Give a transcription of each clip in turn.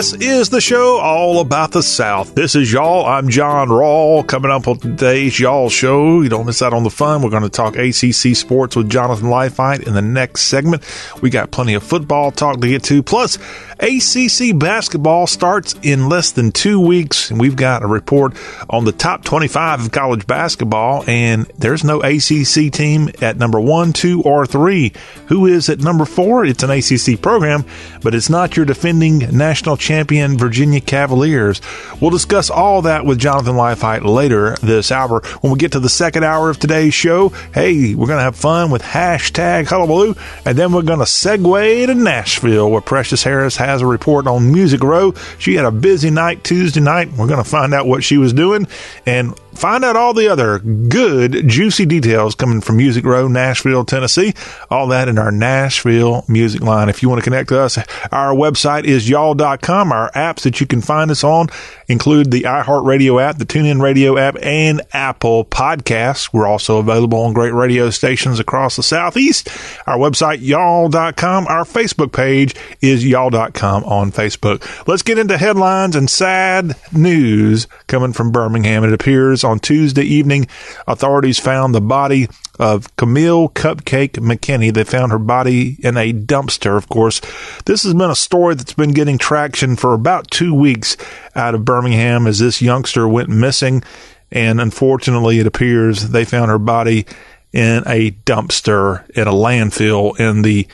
This is the show all about the South. This is y'all. I'm John Rawl. Coming up on today's y'all show, you don't miss out on the fun. We're going to talk ACC sports with Jonathan Leifheit in the next segment. We got plenty of football talk to get to. Plus, ACC basketball starts in less than two weeks, and we've got a report on the top 25 of college basketball. And there's no ACC team at number one, two, or three. Who is at number four? It's an ACC program, but it's not your defending national champion Virginia Cavaliers. We'll discuss all that with Jonathan Leifheit later this hour. When we get to the second hour of today's show, hey, we're going to have fun with hashtag hullabaloo, and then we're going to segue to Nashville, where Precious Harris has a report on Music Row. She had a busy night Tuesday night. We're going to find out what she was doing and find out all the other good, juicy details coming from Music Row, Nashville, Tennessee. All that in our Nashville music line. If you want to connect to us, our website is y'all.com. Our apps that you can find us on include the iHeartRadio app, the TuneIn Radio app, and Apple Podcasts. We're also available on great radio stations across the Southeast. Our website, y'all.com. Our Facebook page is y'all.com on Facebook. Let's get into headlines and sad news coming from Birmingham. It appears Tuesday evening, authorities found the body of Kamille Cupcake McKinney. They found her body in a dumpster, of course. This has been a story that's been getting traction for about two weeks out of Birmingham as this youngster went missing. And unfortunately, it appears they found her body in a dumpster at a landfill in the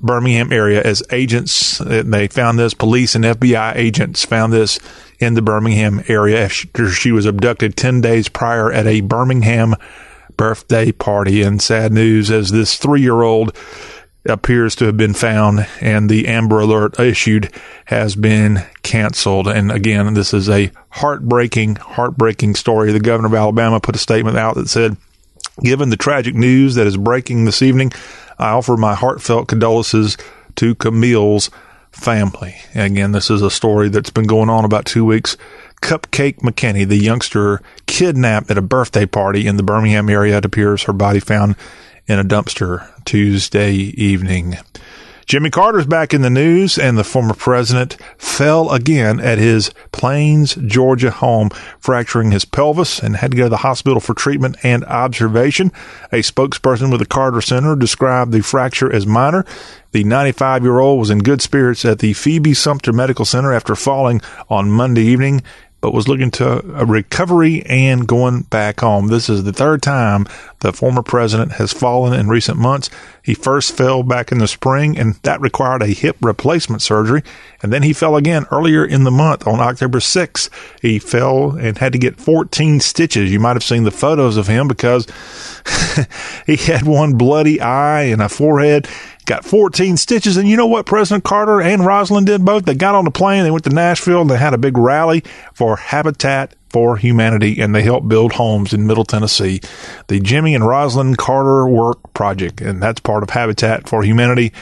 Birmingham area as agents. They found this, police and FBI agents found this in the Birmingham area after she was abducted 10 days prior at a Birmingham birthday party. And sad news as this three year old appears to have been found and the Amber Alert issued has been canceled. And again, this is a heartbreaking, heartbreaking story. The governor of Alabama put a statement out that said, Given the tragic news that is breaking this evening, I offer my heartfelt condolences to Kamille's family. Again, this is a story that's been going on about two weeks. Cupcake McKinney, the youngster kidnapped at a birthday party in the Birmingham area, it appears her body found in a dumpster Tuesday evening. Jimmy Carter's back in the news, and the former president fell again at his Plains, Georgia home, fracturing his pelvis and had to go to the hospital for treatment and observation. A spokesperson with the Carter Center described the fracture as minor. The 95 year old was in good spirits at the Phoebe Sumter Medical Center after falling on Monday evening but was looking to a recovery and going back home. This is the third time the former president has fallen in recent months. He first fell back in the spring, and that required a hip replacement surgery. And then he fell again earlier in the month on October 6th. He fell and had to get 14 stitches. You might have seen the photos of him because he had one bloody eye and a forehead got 14 stitches. And you know what President Carter and Rosalynn did both? They got on the plane, they went to Nashville, and they had a big rally for Habitat for Humanity, and they helped build homes in Middle Tennessee. The Jimmy and Rosalynn Carter Work Project, and that's part of Habitat for Humanity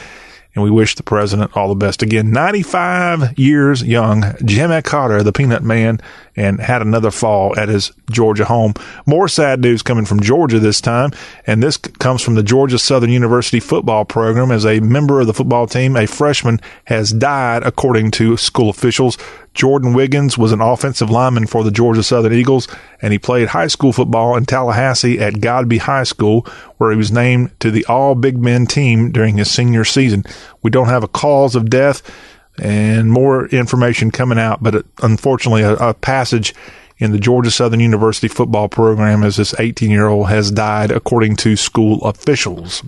and we wish the president all the best. Again, 95 years young, Jimmy Carter, the Peanut Man, and had another fall at his Georgia home. More sad news coming from Georgia this time, and this comes from the Georgia Southern University football program. As a member of the football team, a freshman has died, according to school officials. Jordan Wiggins was an offensive lineman for the Georgia Southern Eagles, and he played high school football in Tallahassee at Godby High School, where he was named to the All Big Men team during his senior season. We don't have a cause of death and more information coming out, but uh, unfortunately, a, a passage in the Georgia Southern University football program as this 18 year old has died, according to school officials.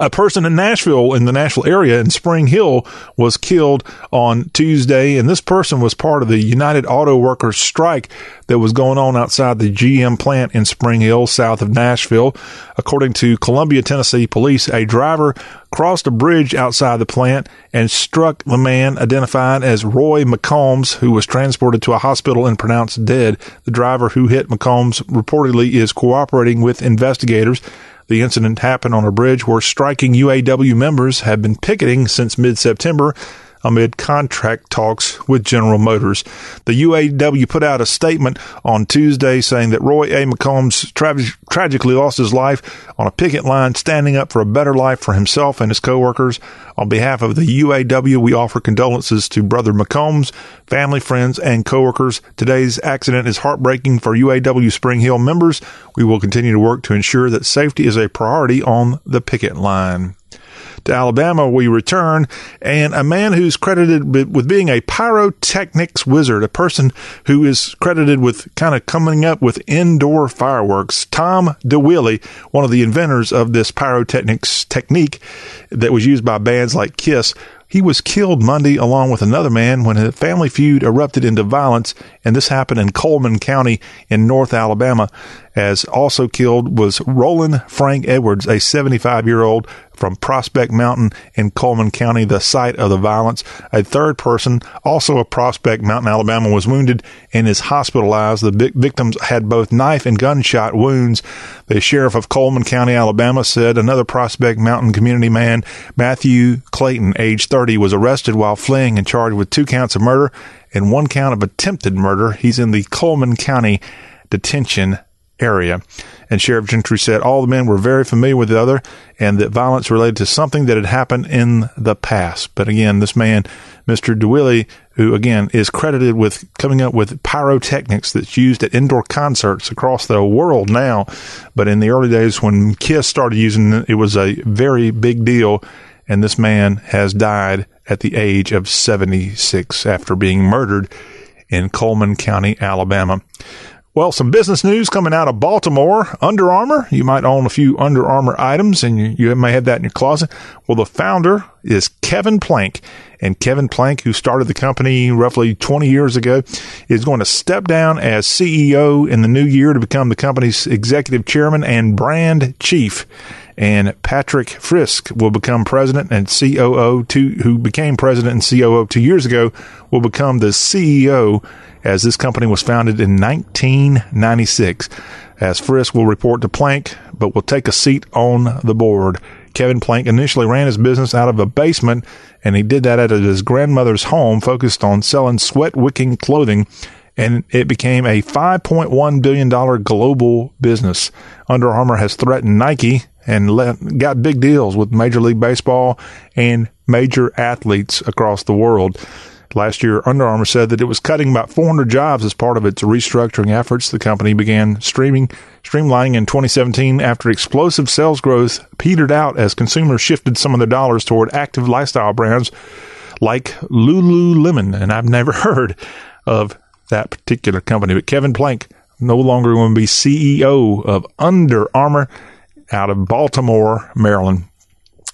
A person in Nashville, in the Nashville area in Spring Hill, was killed on Tuesday, and this person was part of the United Auto Workers strike that was going on outside the GM plant in Spring Hill, south of Nashville. According to Columbia, Tennessee police, a driver crossed a bridge outside the plant and struck the man identified as Roy McCombs, who was transported to a hospital and pronounced dead. The driver who hit McCombs reportedly is cooperating with investigators. The incident happened on a bridge where striking UAW members have been picketing since mid September. Amid contract talks with General Motors. The UAW put out a statement on Tuesday saying that Roy A. McCombs tra- tragically lost his life on a picket line standing up for a better life for himself and his coworkers. On behalf of the UAW, we offer condolences to Brother McCombs, family, friends, and coworkers. Today's accident is heartbreaking for UAW Spring Hill members. We will continue to work to ensure that safety is a priority on the picket line to Alabama, we return, and a man who's credited with being a pyrotechnics wizard, a person who is credited with kind of coming up with indoor fireworks. Tom DeWille, one of the inventors of this pyrotechnics technique that was used by bands like Kiss, he was killed Monday along with another man when a family feud erupted into violence, and this happened in Cullman County in North Alabama. As also killed was Roland Frank Edwards, a 75 year old from Prospect Mountain in Cullman County, the site of the violence. A third person, also a Prospect Mountain, Alabama, was wounded and is hospitalized. The victims had both knife and gunshot wounds. The sheriff of Cullman County, Alabama, said another Prospect Mountain community man, Matthew Clayton, age 30, was arrested while fleeing and charged with two counts of murder and one count of attempted murder. He's in the Cullman County detention area. And Sheriff Gentry said all the men were very familiar with the other and that violence related to something that had happened in the past. But again, this man, Mr. DeWille, who again is credited with coming up with pyrotechnics that's used at indoor concerts across the world now. But in the early days when Kiss started using it, it was a very big deal. And this man has died at the age of 76 after being murdered in Cullman County, Alabama. Well, some business news coming out of Baltimore. Under Armour. You might own a few Under Armour items and you, you may have that in your closet. Well, the founder is Kevin Plank. And Kevin Plank, who started the company roughly 20 years ago, is going to step down as CEO in the new year to become the company's executive chairman and brand chief and Patrick Frisk will become president and COO two, who became president and COO two years ago will become the CEO as this company was founded in 1996. As Frisk will report to Plank, but will take a seat on the board. Kevin Plank initially ran his business out of a basement, and he did that at his grandmother's home, focused on selling sweat wicking clothing, and it became a $5.1 billion global business. Under Armour has threatened Nike and let, got big deals with Major League Baseball and major athletes across the world. Last year, Under Armour said that it was cutting about 400 jobs as part of its restructuring efforts. The company began streaming, streamlining in 2017 after explosive sales growth petered out as consumers shifted some of their dollars toward active lifestyle brands like Lululemon. And I've never heard of that particular company. But Kevin Plank no longer going to be CEO of Under Armour out of Baltimore, Maryland.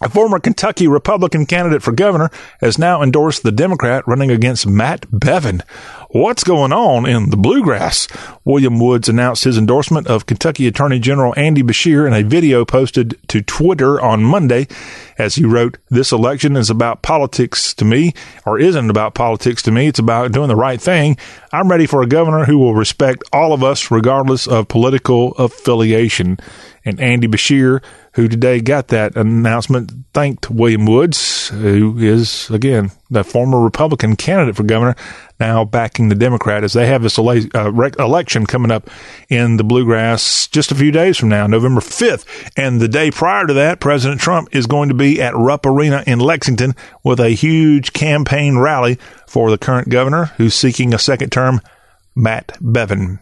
A former Kentucky Republican candidate for governor has now endorsed the Democrat running against Matt Bevin. What's going on in the bluegrass? William Woods announced his endorsement of Kentucky Attorney General Andy Beshear in a video posted to Twitter on Monday. As he wrote, This election is about politics to me, or isn't about politics to me. It's about doing the right thing. I'm ready for a governor who will respect all of us, regardless of political affiliation. And Andy Beshear who today got that announcement, thanked William Woods, who is, again, the former Republican candidate for governor, now backing the Democrat as they have this ele- uh, election coming up in the bluegrass just a few days from now, November 5th. And the day prior to that, President Trump is going to be at Rupp Arena in Lexington with a huge campaign rally for the current governor who's seeking a second term, Matt Bevin.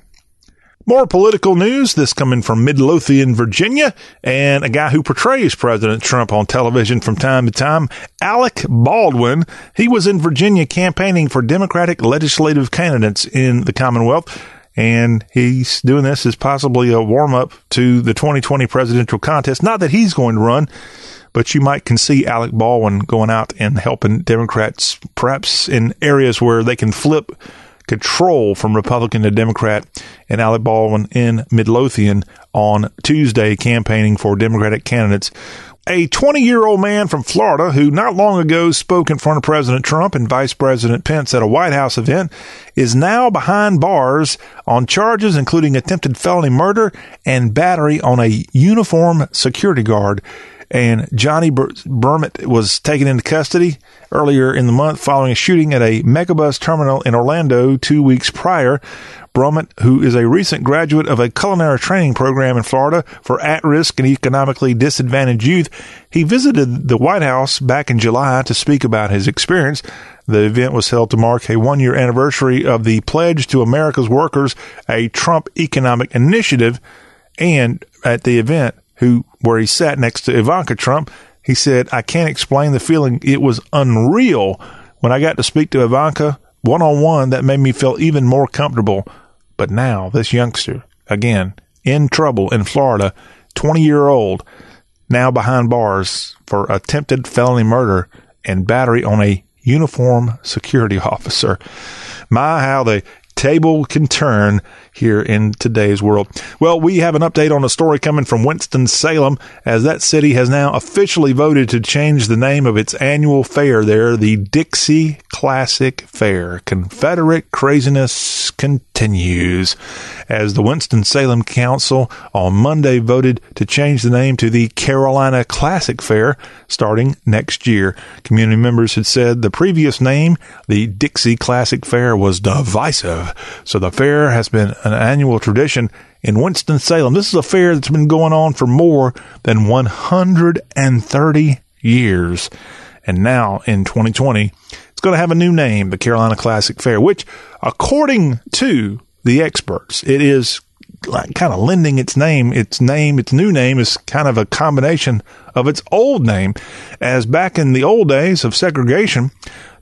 More political news. This coming from Midlothian, Virginia, and a guy who portrays President Trump on television from time to time, Alec Baldwin. He was in Virginia campaigning for Democratic legislative candidates in the Commonwealth. And he's doing this as possibly a warm up to the 2020 presidential contest. Not that he's going to run, but you might can see Alec Baldwin going out and helping Democrats, perhaps in areas where they can flip control from Republican to Democrat and Alec Baldwin in Midlothian on Tuesday campaigning for Democratic candidates. A 20 year old man from Florida who not long ago spoke in front of President Trump and Vice President Pence at a White House event is now behind bars on charges including attempted felony murder and battery on a uniform security guard. And Johnny Bur- Brummett was taken into custody earlier in the month following a shooting at a megabus terminal in Orlando two weeks prior. Brummett, who is a recent graduate of a culinary training program in Florida for at risk and economically disadvantaged youth, he visited the White House back in July to speak about his experience. The event was held to mark a one year anniversary of the Pledge to America's Workers, a Trump economic initiative. And at the event, who where he sat next to Ivanka Trump, he said, I can't explain the feeling. It was unreal when I got to speak to Ivanka one on one. That made me feel even more comfortable. But now this youngster, again, in trouble in Florida, 20 year old, now behind bars for attempted felony murder and battery on a uniform security officer. My, how the table can turn here in today's world. Well, we have an update on a story coming from Winston-Salem as that city has now officially voted to change the name of its annual fair there, the Dixie Classic Fair. Confederate craziness continues as the Winston-Salem Council on Monday voted to change the name to the Carolina Classic Fair starting next year. Community members had said the previous name, the Dixie Classic Fair, was divisive. So the fair has been an annual tradition in Winston-Salem. This is a fair that's been going on for more than 130 years. And now in 2020, it's going to have a new name, the Carolina Classic Fair, which according to the experts, it is like kind of lending its name, its name, its new name is kind of a combination of its old name. As back in the old days of segregation,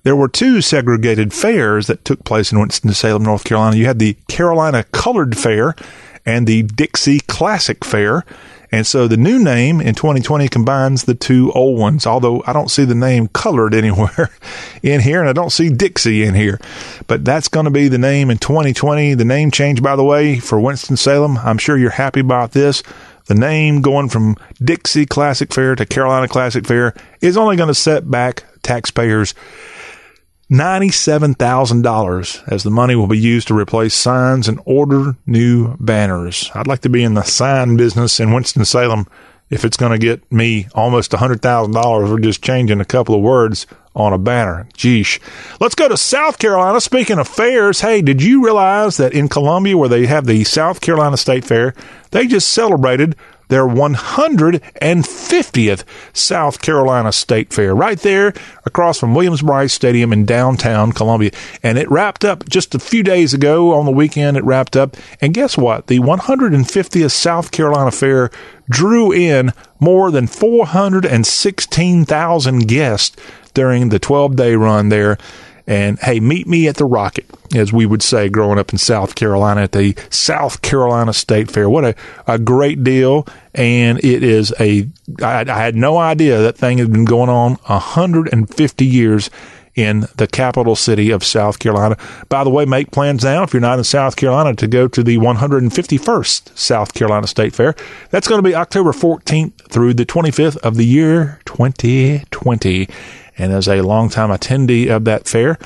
there were two segregated fairs that took place in Winston-Salem, North Carolina. You had the Carolina Colored Fair and the Dixie Classic Fair. And so the new name in 2020 combines the two old ones, although I don't see the name colored anywhere in here and I don't see Dixie in here. But that's going to be the name in 2020. The name change, by the way, for Winston-Salem. I'm sure you're happy about this. The name going from Dixie Classic Fair to Carolina Classic Fair is only going to set back taxpayers $97,000 as the money will be used to replace signs and order new banners. I'd like to be in the sign business in Winston-Salem if it's going to get me almost $100,000 for just changing a couple of words on a banner. Geesh. Let's go to South Carolina. Speaking of fairs, hey, did you realize that in Columbia, where they have the South Carolina State Fair, they just celebrated their 150th South Carolina State Fair, right there across from Williams-Brice Stadium in downtown Columbia. And it wrapped up just a few days ago on the weekend. It wrapped up. And guess what? The 150th South Carolina Fair drew in more than 416,000 guests during the 12 day run there. And hey, meet me at the Rocket, as we would say growing up in South Carolina at the South Carolina State Fair. What a, a great deal. And it is a, I, I had no idea that thing had been going on 150 years in the capital city of South Carolina. By the way, make plans now if you're not in South Carolina to go to the 151st South Carolina State Fair. That's going to be October 14th through the 25th of the year 2020 and as a longtime attendee of that fair,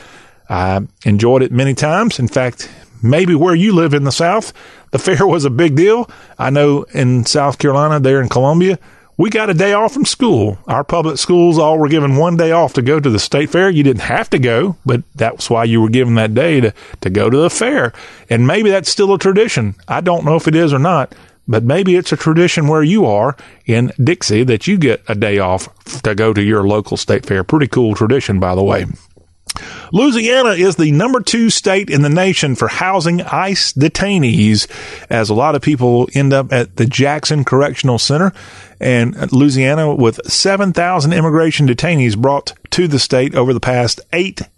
I enjoyed it many times. In fact, maybe where you live in the South, the fair was a big deal. I know in South Carolina, there in Columbia, we got a day off from school. Our public schools all were given one day off to go to the state fair. You didn't have to go, but that's why you were given that day to, to go to the fair. And maybe that's still a tradition. I don't know if it is or not, but maybe it's a tradition where you are in Dixie that you get a day off to go to your local state fair. Pretty cool tradition, by the way. Louisiana is the number two state in the nation for housing ICE detainees, as a lot of people end up at the Jackson Correctional Center. And Louisiana, with 7,000 immigration detainees brought to the state over the past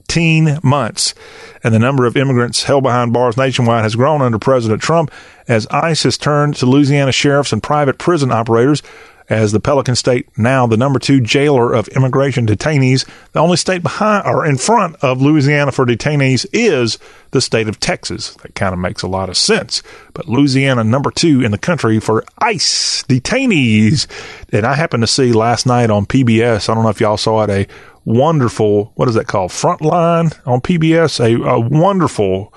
18 months. And the number of immigrants held behind bars nationwide has grown under President Trump as ICE has turned to Louisiana sheriffs and private prison operators as the Pelican State, now the number two jailer of immigration detainees. The only state behind or in front of Louisiana for detainees is the state of Texas. That kind of makes a lot of sense. But Louisiana, number two in the country for ICE detainees. And I happened to see last night on PBS, I don't know if y'all saw it, a wonderful, what is that called? Frontline on PBS, a, a wonderful,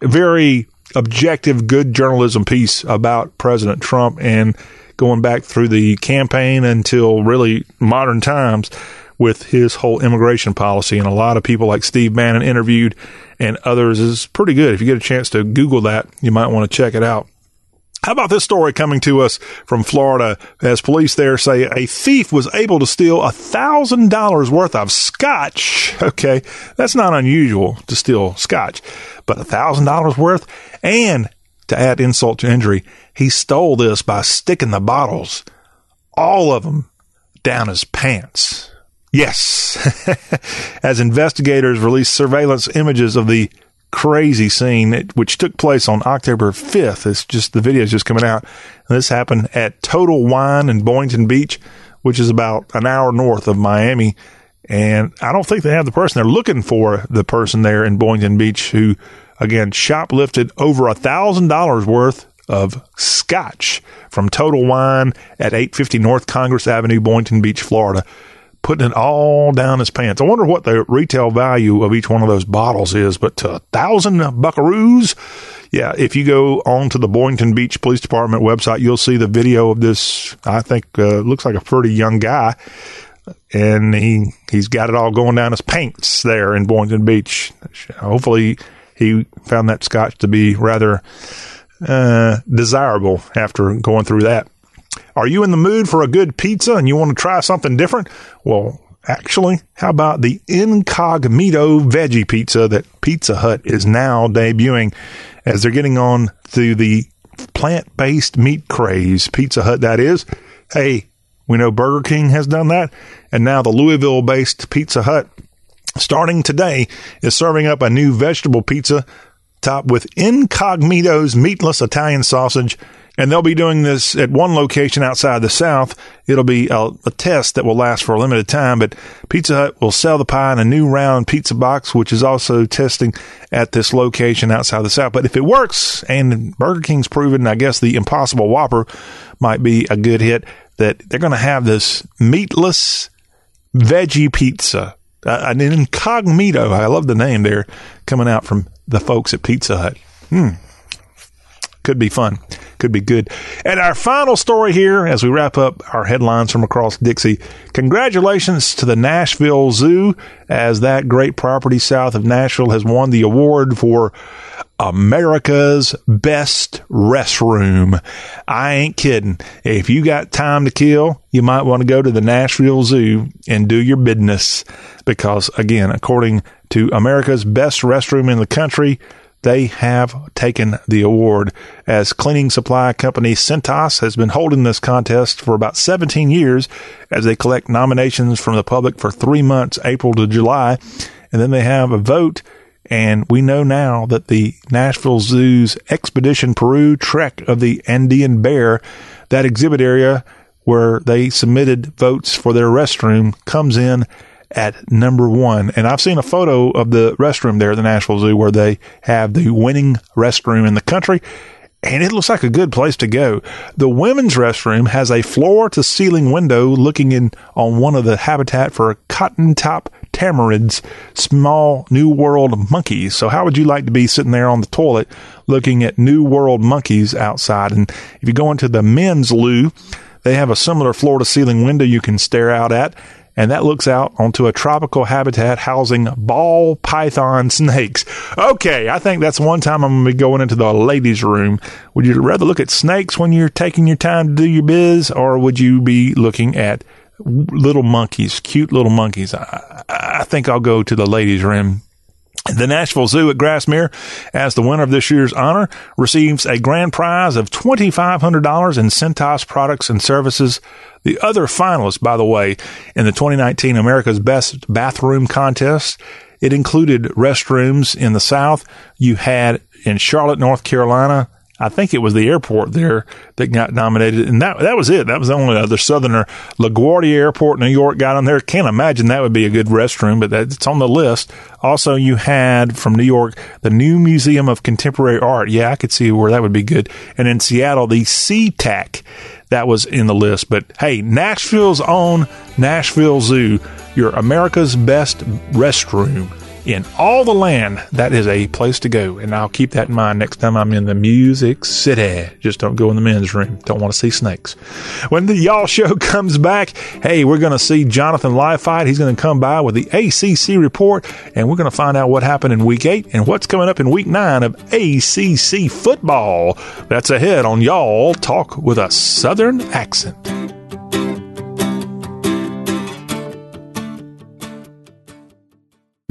very objective, good journalism piece about President Trump and going back through the campaign until really modern times with his whole immigration policy. And a lot of people like Steve Bannon interviewed and others is pretty good. If you get a chance to Google that, you might want to check it out. How about this story coming to us from Florida as police there say a thief was able to steal a thousand dollars worth of scotch. Okay. That's not unusual to steal scotch, but a thousand dollars worth and to add insult to injury, he stole this by sticking the bottles, all of them down his pants. Yes. as investigators released surveillance images of the crazy scene which took place on October 5th. It's just the video is just coming out. And this happened at Total Wine in Boynton Beach, which is about an hour north of Miami. And I don't think they have the person. They're looking for the person there in Boynton Beach who, again, shoplifted over a thousand dollars worth of scotch from Total Wine at 850 North Congress Avenue, Boynton Beach, Florida putting it all down his pants. I wonder what the retail value of each one of those bottles is, but to a thousand buckaroos. Yeah, if you go on to the Boynton Beach Police Department website, you'll see the video of this. I think uh, looks like a pretty young guy, and he he's got it all going down his pants there in Boynton Beach. Hopefully, he found that scotch to be rather uh, desirable after going through that. Are you in the mood for a good pizza and you want to try something different? Well, actually, how about the incognito veggie pizza that Pizza Hut is now debuting as they're getting on to the plant based meat craze? Pizza Hut, that is. Hey, we know Burger King has done that. And now the Louisville based Pizza Hut, starting today, is serving up a new vegetable pizza topped with Incognito's meatless Italian sausage and they'll be doing this at one location outside the South. It'll be a, a, test that will last for a limited time, but Pizza Hut will sell the pie in a new round pizza box, which is also testing at this location outside the South. But if it works, and Burger King's proven, I guess the Impossible Whopper might be a good hit, that they're going to have this meatless veggie pizza. Uh, an incognito. I love the name there coming out from the folks at Pizza Hut. Hmm. Could be fun could be good. And our final story here, as we wrap up our headlines from across Dixie, congratulations to the Nashville Zoo, as that great property south of Nashville has won the award for America's best restroom. I ain't kidding. If you got time to kill, you might want to go to the Nashville Zoo and do your business because again, according to America's best restroom in the country, they have taken the award as cleaning supply company Cintas has been holding this contest for about 17 years as they collect nominations from the public for three months, April to July. And then they have a vote. And we know now that the Nashville Zoo's Expedition Peru Trek of the Andean Bear, that exhibit area where they submitted votes for their restroom comes in at number one. And I've seen a photo of the restroom there at the Nashville Zoo where they have the winning restroom in the country. And it looks like a good place to go. The women's restroom has a floor to ceiling window looking in on one of the habitat for cotton top tamarins, small New World monkeys. So how would you like to be sitting there on the toilet looking at New World monkeys outside? And if you go into the men's loo, they have a similar floor to ceiling window you can stare out at and that looks out onto a tropical habitat housing ball python snakes. Okay, I think that's one time I'm going to be going into the ladies' room. Would you rather look at snakes when you're taking your time to do your biz, or would you be looking at little monkeys, cute little monkeys? I, I think I'll go to the ladies' room the Nashville Zoo at Grassmere, as the winner of this year's honor, receives a grand prize of $2,500 in Cintas products and services. The other finalists, by the way, in the 2019 America's Best Bathroom Contest, it included restrooms in the South. You had in Charlotte, North Carolina, I think it was the airport there that got nominated, and that that was it. That was the only other Southerner. LaGuardia Airport, New York, got on there. Can't imagine that would be a good restroom, but it's on the list. Also, you had from New York the New Museum of Contemporary Art. Yeah, I could see where that would be good. And in Seattle, the SeaTac that was in the list. But hey, Nashville's own Nashville Zoo, your America's best restroom in all the land, that is a place to go. And I'll keep that in mind next time I'm in the Music City. Just don't go in the men's room. Don't want to see snakes. When the Y'all Show comes back, hey, we're going to see Jonathan Leifheit. He's going to come by with the ACC report, and we're going to find out what happened in week eight and what's coming up in week nine of ACC football. That's ahead on Y'all Talk with a Southern accent.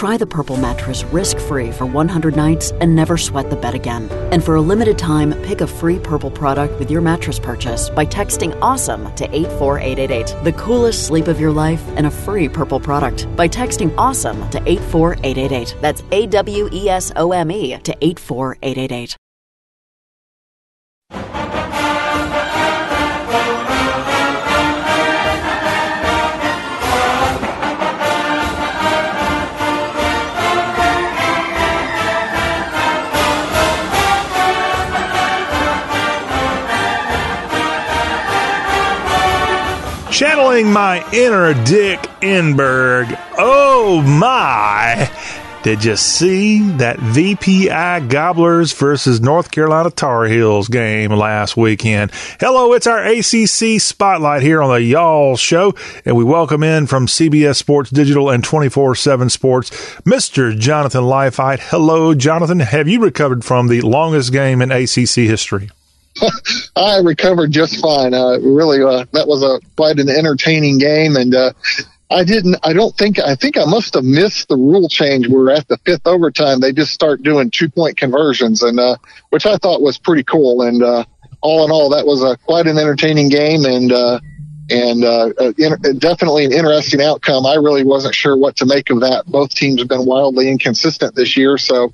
Try the Purple mattress risk free for 100 nights and never sweat the bed again. And for a limited time, pick a free Purple product with your mattress purchase by texting AWESOME to 84888. The coolest sleep of your life and a free Purple product by texting AWESOME to 84888. That's A W E S O M E to 84888. Channeling my inner Dick Enberg. Oh my! Did you see that VPI Gobblers versus North Carolina Tar Heels game last weekend? Hello, it's our ACC Spotlight here on the Y'all Show, and we welcome in from CBS Sports Digital and 24 7 Sports, Mr. Jonathan Leifheit. Hello, Jonathan. Have you recovered from the longest game in ACC history? I recovered just fine. Uh, really, uh, that was a quite an entertaining game, and uh, I didn't. I don't think. I think I must have missed the rule change. We're at the fifth overtime. They just start doing two point conversions, and uh, which I thought was pretty cool. And uh, all in all, that was a quite an entertaining game, and uh, and uh in, definitely an interesting outcome. I really wasn't sure what to make of that. Both teams have been wildly inconsistent this year, so.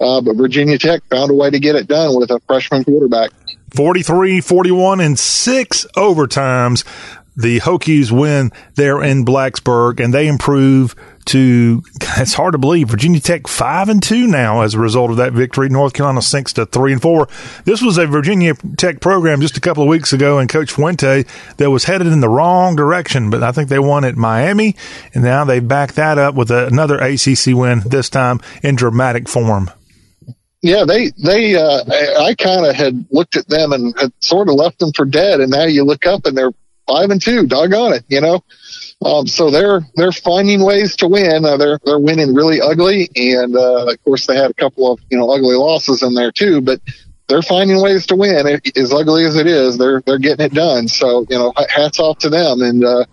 Uh, but Virginia Tech found a way to get it done with a freshman quarterback. 43 41 in six overtimes. The Hokies win there in Blacksburg and they improve to it's hard to believe Virginia Tech five and two now as a result of that victory. North Carolina sinks to three and four. This was a Virginia Tech program just a couple of weeks ago, and Coach Fuente that was headed in the wrong direction. But I think they won at Miami, and now they back that up with another ACC win. This time in dramatic form yeah, they they uh, I, kind of had looked at them and had sort of left them for dead, and now you look up and they're five and two. Doggone it, you know. Um, so they're they're finding ways to win. Uh, they're they're winning really ugly, and uh, of course they had a couple of you know ugly losses in there too. But they're finding ways to win. It, as ugly as it is, they're they're getting it done. So you know, hats off to them, and uh,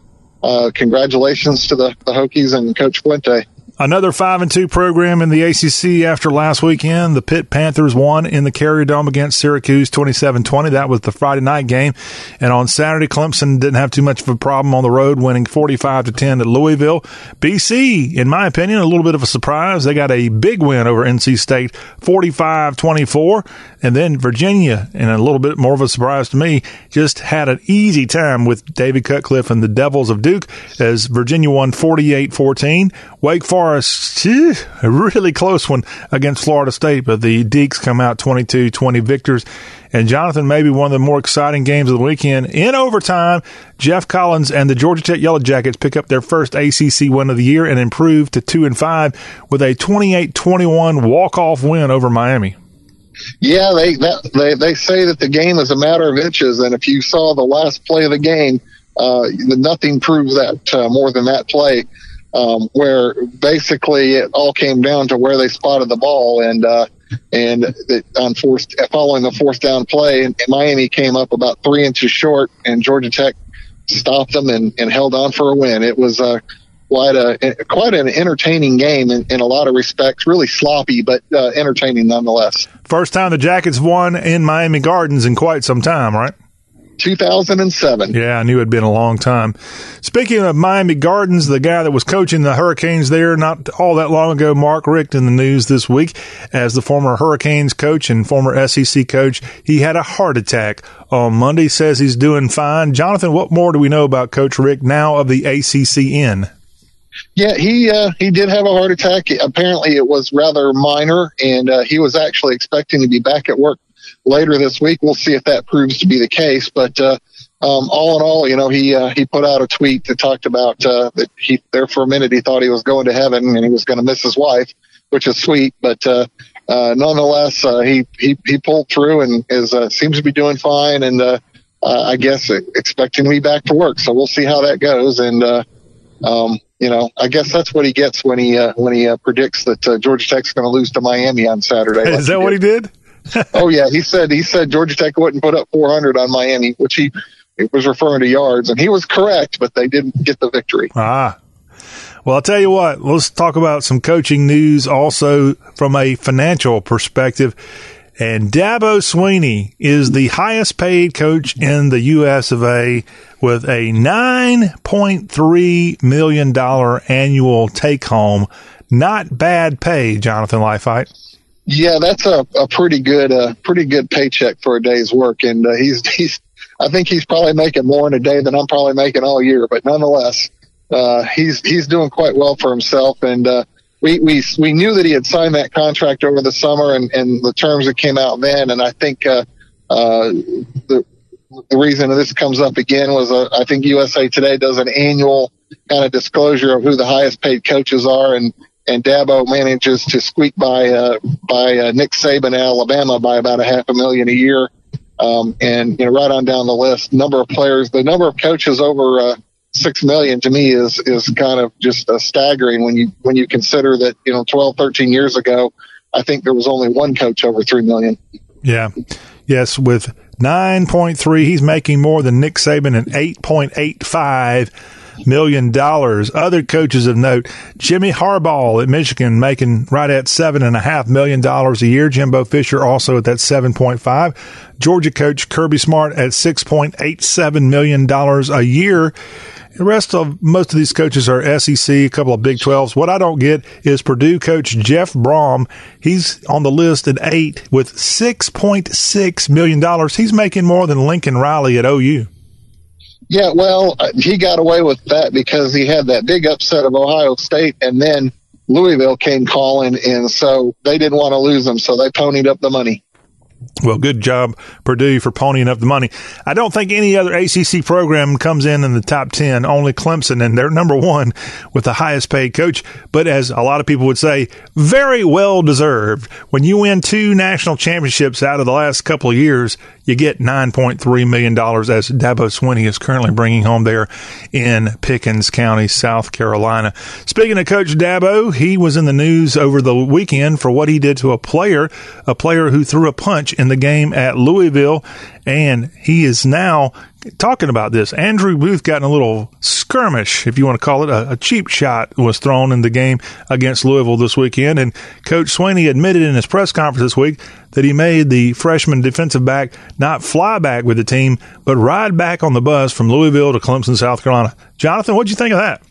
uh, congratulations to the the Hokies and Coach Fuente. Another five and two program in the ACC after last weekend. The Pitt Panthers won in the Carrier Dome against Syracuse 27-20. That was the Friday night game. And on Saturday, Clemson didn't have too much of a problem on the road, winning 45 to 10 at Louisville. BC, in my opinion, a little bit of a surprise. They got a big win over NC State, 45-24. And then Virginia, and a little bit more of a surprise to me, just had an easy time with David Cutcliffe and the Devils of Duke as Virginia won 48-14. Wake Forest, a really close one against Florida State, but the Deacs come out 22 20 victors. And Jonathan, maybe one of the more exciting games of the weekend in overtime. Geoff Collins and the Georgia Tech Yellow Jackets pick up their first ACC win of the year and improve to 2 and 5 with a 28 21 walk off win over Miami. Yeah, they, that, they they say that the game is a matter of inches, and if you saw the last play of the game, uh, nothing proves that uh, more than that play um, where basically it all came down to where they spotted the ball and uh, and it, on fourth following the fourth down play, and, Miami came up about three inches short, and Georgia Tech stopped them and, and held on for a win. It was uh, quite a quite an entertaining game in, in a lot of respects. Really sloppy, but uh, entertaining nonetheless. First time the Jackets won in Miami Gardens in quite some time, right? 2007. Yeah, I knew it'd been a long time. Speaking of Miami Gardens, the guy that was coaching the Hurricanes there not all that long ago, Mark Richt, in the news this week as the former Hurricanes coach and former SEC coach. He had a heart attack on Monday, says he's doing fine. Jonathan, what more do we know about Coach Richt now of the ACCN? Yeah, he uh, he did have a heart attack. Apparently, it was rather minor, and uh, he was actually expecting to be back at work later this week. We'll see if that proves to be the case. But uh, um, all in all, you know, he uh, he put out a tweet that talked about uh, that he there for a minute he thought he was going to heaven and he was going to miss his wife, which is sweet. But uh, uh, nonetheless, uh, he he he pulled through and is uh, seems to be doing fine and uh, uh, I guess expecting to be back to work. So we'll see how that goes. And uh, um, you know, I guess that's what he gets when he uh, when he uh, predicts that uh, Georgia Tech's going to lose to Miami on Saturday. Like Is that he what he did? oh yeah, he said he said Georgia Tech wouldn't put up 400 on Miami, which he was referring to yards, and he was correct, but they didn't get the victory. Ah. Well, I'll tell you what, let's talk about some coaching news also from a financial perspective. And Dabo Swinney is the highest paid coach in the US of A with a $9.3 million annual take home. Not bad pay, Jonathan Leifheit. Yeah, that's a, a pretty good, uh, pretty good paycheck for a day's work. And uh, he's, he's, I think he's probably making more in a day than I'm probably making all year, but nonetheless, uh, he's, he's doing quite well for himself. And, uh, we, we, we knew that he had signed that contract over the summer and, and the terms that came out then. And I think, uh, uh, the, the reason this comes up again was uh, I think USA Today does an annual kind of disclosure of who the highest paid coaches are, and and Dabo manages to squeak by uh, by uh, Nick Saban Alabama by about a half a million a year, um, and you know right on down the list. Number of players, the number of coaches over uh, six million to me is is kind of just uh, staggering when you when you consider that you know 12, 13 years ago, I think there was only one coach over three million. Yeah, yes, with nine point three, he's making more than Nick Saban and eight point eight five million dollars. Other coaches of note: Jimmy Harbaugh at Michigan making right at seven and a half million dollars a year. Jimbo Fisher also at that seven point five. Georgia coach Kirby Smart at six point eight seven million dollars a year. The rest of most of these coaches are SEC, a couple of Big 12s. What I don't get is Purdue coach Jeff Brohm. He's on the list at eight with $6.6 million. He's making more than Lincoln Riley at OU. Yeah, well, uh, he got away with that because he had that big upset of Ohio State, and then Louisville came calling, and so they didn't want to lose him, so they ponied up the money. Well, good job, Purdue, for ponying up the money. I don't think any other ACC program comes in in the top 10, only Clemson, and they're number one with the highest paid coach. But as a lot of people would say, very well deserved. When you win two national championships out of the last couple of years, you get $9.3 million as Dabo Swinney is currently bringing home there in Pickens County, South Carolina. Speaking of Coach Dabo, he was in the news over the weekend for what he did to a player, a player who threw a punch in the game at Louisville, and he is now talking about this. Andrew Booth got in a little skirmish, if you want to call it. A, a, cheap shot was thrown in the game against Louisville this weekend, and Coach Swinney admitted in his press conference this week that he made the freshman defensive back not fly back with the team, but ride back on the bus from Louisville to Clemson, South Carolina. Jonathan, what'd you think of that?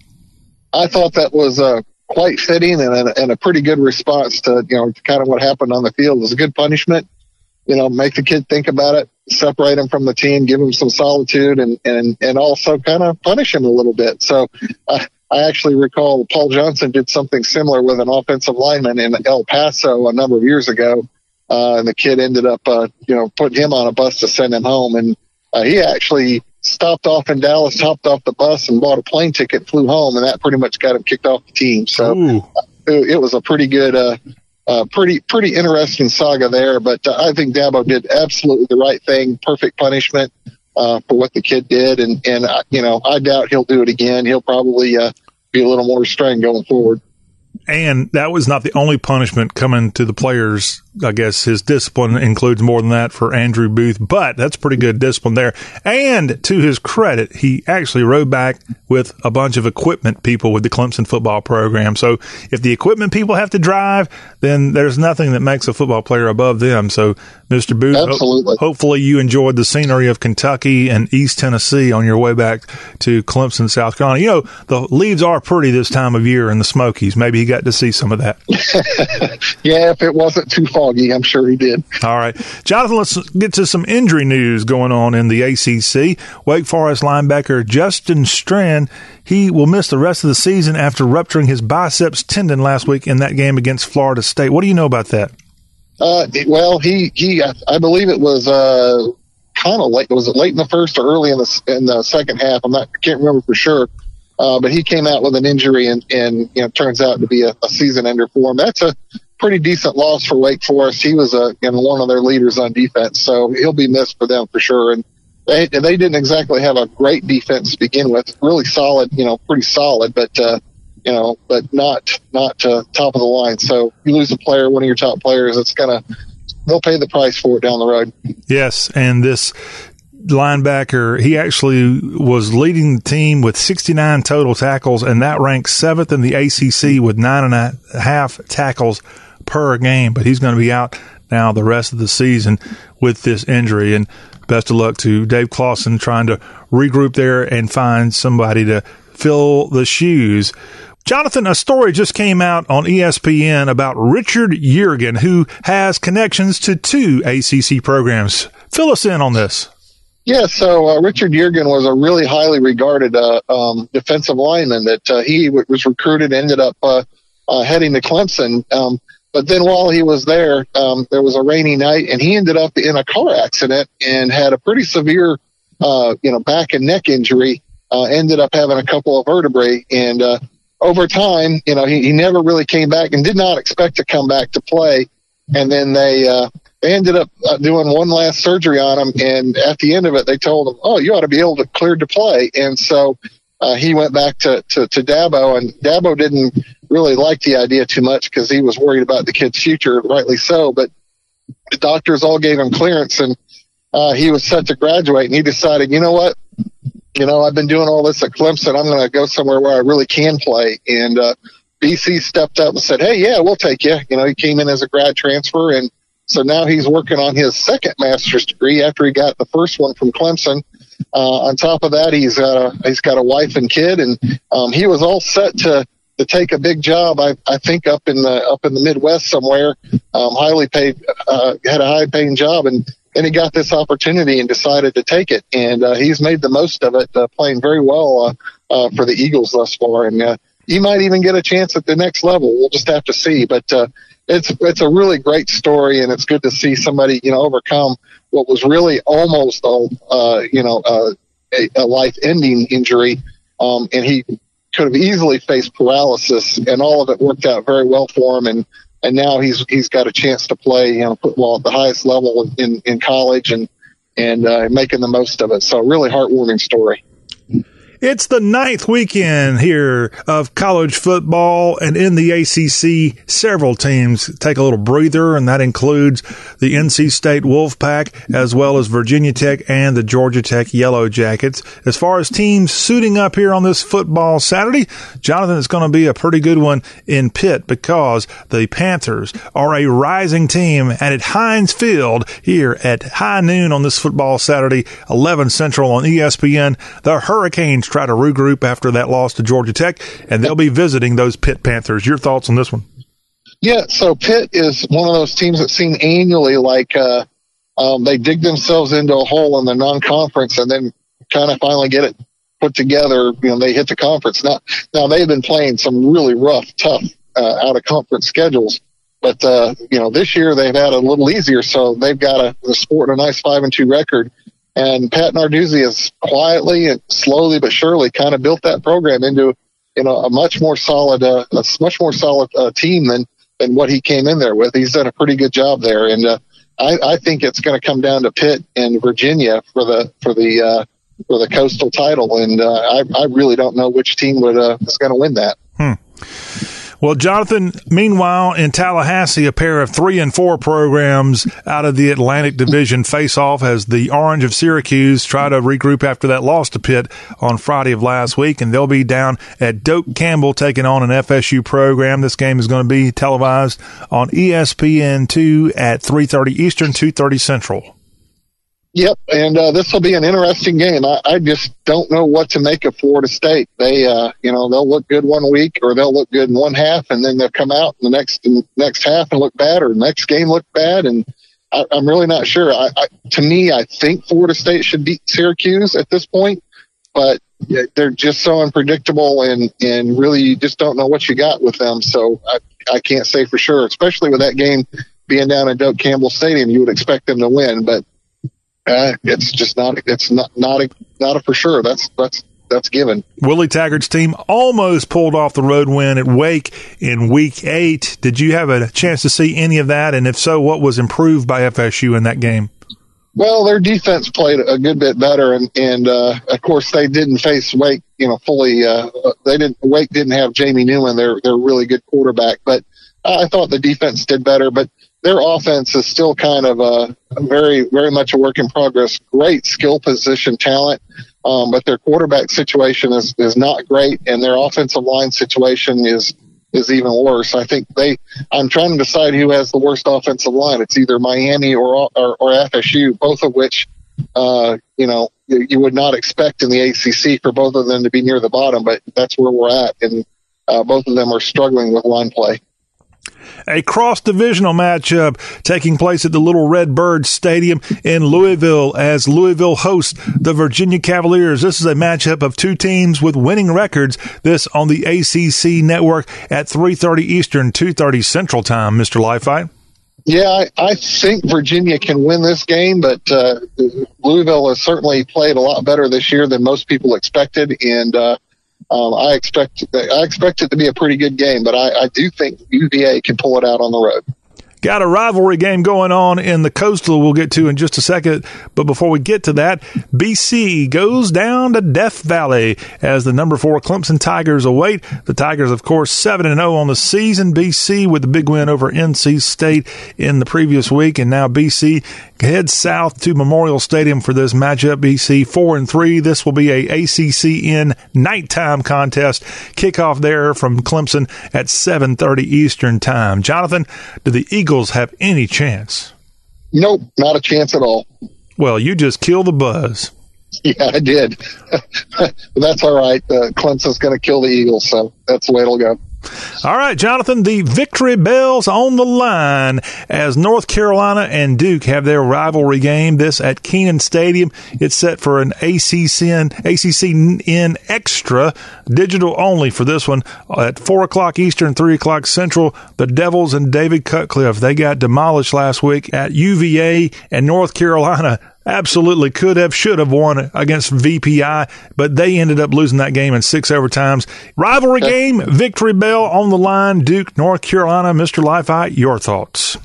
I thought that was uh, quite fitting and a, and a pretty good response to you know kind of what happened on the field. It was a good punishment you know, make the kid think about it, separate him from the team, give him some solitude, and and and also kind of punish him a little bit. So. Uh, I actually recall Paul Johnson did something similar with an offensive lineman in El Paso a number of years ago, uh, and the kid ended up, uh, you know, putting him on a bus to send him home. And uh, he actually stopped off in Dallas, hopped off the bus, and bought a plane ticket, flew home, and that pretty much got him kicked off the team. So it, it, was a pretty good, uh, uh, pretty pretty interesting saga there. But uh, I think Dabo did absolutely the right thing. Perfect punishment uh, for what the kid did, and and uh, you know I doubt he'll do it again. He'll probably uh, be a little more restrained going forward. And that was not the only punishment coming to the players I guess his discipline includes more than that for Andrew Booth, but that's pretty good discipline there. And to his credit, he actually rode back with a bunch of equipment people with the Clemson football program. So if the equipment people have to drive, then there's nothing that makes a football player above them. So, Mr. Booth, Absolutely. Ho- hopefully you enjoyed the scenery of Kentucky and East Tennessee on your way back to Clemson, South Carolina. You know, the leaves are pretty this time of year in the Smokies. Maybe he got to see some of that. Yeah, if it wasn't too foggy, I'm sure he did. All right. Jonathan, let's get to some injury news going on in the ACC. Wake Forest linebacker Justin Strand, he will miss the rest of the season after rupturing his biceps tendon last week in that game against Florida State. What do you know about that? Uh, well, he he, I, I believe it was uh kind of late. Was it late in the first or early in the in the second half? I'm not. I can't remember for sure. Uh, but he came out with an injury and and you know turns out to be a, a season ender for him. That's a pretty decent loss for Wake Forest. He was a you know, one of their leaders on defense, so he'll be missed for them for sure. And they they didn't exactly have a great defense to begin with. Really solid, you know, pretty solid, but. uh you know, but not not uh, top of the line. So you lose a player, one of your top players, it's gonna they'll pay the price for it down the road. Yes, and this linebacker, he actually was leading the team with 69 total tackles, and that ranks seventh in the ACC with nine and a half tackles per game. But he's going to be out now the rest of the season with this injury. And best of luck to Dave Clawson trying to regroup there and find somebody to fill the shoes. Jonathan, a story just came out on ESPN about Richard Yeargin, who has connections to two ACC programs. Fill us in on this. Yeah, so uh, Richard Yeargin was a really highly regarded uh, um, defensive lineman that uh, he w- was recruited, ended up uh, uh, heading to Clemson. Um, but then while he was there, um, there was a rainy night, and he ended up in a car accident and had a pretty severe, uh, you know, back and neck injury. Uh, ended up having a couple of vertebrae, and uh, over time, you know, he, he never really came back and did not expect to come back to play. And then they uh, they ended up uh, doing one last surgery on him, and at the end of it, they told him, "Oh, you ought to be able to clear to play." And so uh, he went back to, to to Dabo, and Dabo didn't really like the idea too much because he was worried about the kid's future, rightly so. But the doctors all gave him clearance, and uh, he was set to graduate, and he decided, you know what, you know, I've been doing all this at Clemson. I'm going to go somewhere where I really can play. And uh, BC stepped up and said, "Hey, yeah, we'll take you." You know, he came in as a grad transfer, and so now he's working on his second master's degree after he got the first one from Clemson. Uh, on top of that, he's got a he's got a wife and kid, and um, he was all set to to take a big job. I I think up in the up in the Midwest somewhere, um, highly paid, uh, had a high paying job, and then he got this opportunity and decided to take it, and uh, he's made the most of it, uh, playing very well uh, uh, for the Eagles thus far, and uh, he might even get a chance at the next level. We'll just have to see, but. Uh, it's it's a really great story, and it's good to see somebody you know overcome what was really almost a uh, you know uh, a, a life-ending injury, um, and he could have easily faced paralysis, and all of it worked out very well for him, and and now he's he's got a chance to play you know football at the highest level in in college, and and uh, making the most of it. So really heartwarming story. It's the ninth weekend here of college football, and in the ACC, several teams take a little breather, and that includes the NC State Wolfpack, as well as Virginia Tech and the Georgia Tech Yellow Jackets. As far as teams suiting up here on this football Saturday, Jonathan, it's going to be a pretty good one in Pitt because the Panthers are a rising team, and at Heinz Field here at high noon on this football Saturday, 11 Central on ESPN, the Hurricanes try to regroup after that loss to Georgia Tech, and they'll be visiting those Pitt Panthers. Your thoughts on this one? Yeah, so Pitt is one of those teams that seem annually like uh, um, they dig themselves into a hole in the non-conference and then kind of finally get it put together. You know, they hit the conference. Now, now they've been playing some really rough, tough uh, out of conference schedules, but uh, you know this year they've had a little easier, so they've got a, a sport a nice five and two record. And Pat Narduzzi has quietly and slowly but surely kind of built that program into you know a much more solid, uh, a much more solid uh, team than than what he came in there with. He's done a pretty good job there, and uh, I, I think it's going to come down to Pitt and Virginia for the for the uh, for the coastal title, and uh, I, I really don't know which team would uh, is going to win that. Well, Jonathan, meanwhile, in Tallahassee, a pair of three and four programs out of the Atlantic Division face off as the Orange of Syracuse try to regroup after that loss to Pitt on Friday of last week, and they'll be down at Doak Campbell taking on an FSU program. This game is going to be televised on ESPN2 at 3.30 Eastern, 2.30 Central. Yep, and uh, this will be an interesting game. I, I just don't know what to make of Florida State. They, uh, you know, they'll look good one week, or they'll look good in one half, and then they'll come out in the next in next half and look bad, or next game look bad. And I, I'm really not sure. I, I, to me, I think Florida State should beat Syracuse at this point, but they're just so unpredictable, and and really you just don't know what you got with them. So I, I can't say for sure, especially with that game being down at Doak Campbell Stadium. You would expect them to win, but uh, it's just not. It's not not a, not a for sure. That's that's that's given. Willie Taggart's team almost pulled off the road win at Wake in Week Eight. Did you have a chance to see any of that? And if so, what was improved by FSU in that game? Well, their defense played a good bit better, and and uh, of course they didn't face Wake, you know, fully. Uh, they didn't. Wake didn't have Jamie Newman. They're they're really good quarterback, but I thought the defense did better. But their offense is still kind of a, very, very much a work in progress. Great skill position talent, um, but their quarterback situation is, is not great, and their offensive line situation is is even worse. I think they. I'm trying to decide who has the worst offensive line. It's either Miami or or, or FSU, both of which, uh, you know, you, would not expect in the ACC for both of them to be near the bottom, but that's where we're at, and uh, both of them are struggling with line play a cross divisional matchup taking place at the Little Red Bird Stadium in Louisville as Louisville hosts the Virginia Cavaliers. This is a matchup of two teams with winning records. This on the ACC network at 3:30 Eastern, 2:30 Central Time. Mr. Leifheit. Yeah, I, I think Virginia can win this game, but uh, Louisville has certainly played a lot better this year than most people expected, and uh, um, I expect I expect it to be a pretty good game, but I, I do think UVA can pull it out on the road. Got a rivalry game going on in the coastal we'll get to in just a second. But before we get to that, BC goes down to Death Valley as the number four Clemson Tigers await. The Tigers, of course, 7 and 0 on the season. BC with the big win over NC State in the previous week. And now BC heads south to Memorial Stadium for this matchup. BC 4 and 3. This will be a ACCN nighttime contest. Kickoff there from Clemson at 7:30 Eastern Time. Jonathan, do the Eagles Eagles have any chance? Nope, not a chance at all. Well, you just kill the buzz. Yeah, I did. that's all right. Uh, Clemson's going to kill the Eagles, so that's the way it'll go. All right, Jonathan, the victory bells on the line as North Carolina and Duke have their rivalry game. This at Kenan Stadium. It's set for an ACCN, ACCN extra, digital only for this one at 4 o'clock Eastern, 3 o'clock Central. The Devils and David Cutcliffe, they got demolished last week at UVA and North Carolina absolutely could have, should have won against VPI, but they ended up losing that game in six overtimes. Rivalry game, victory bell on the line, Duke, North Carolina. Mr. Leifheit, your thoughts?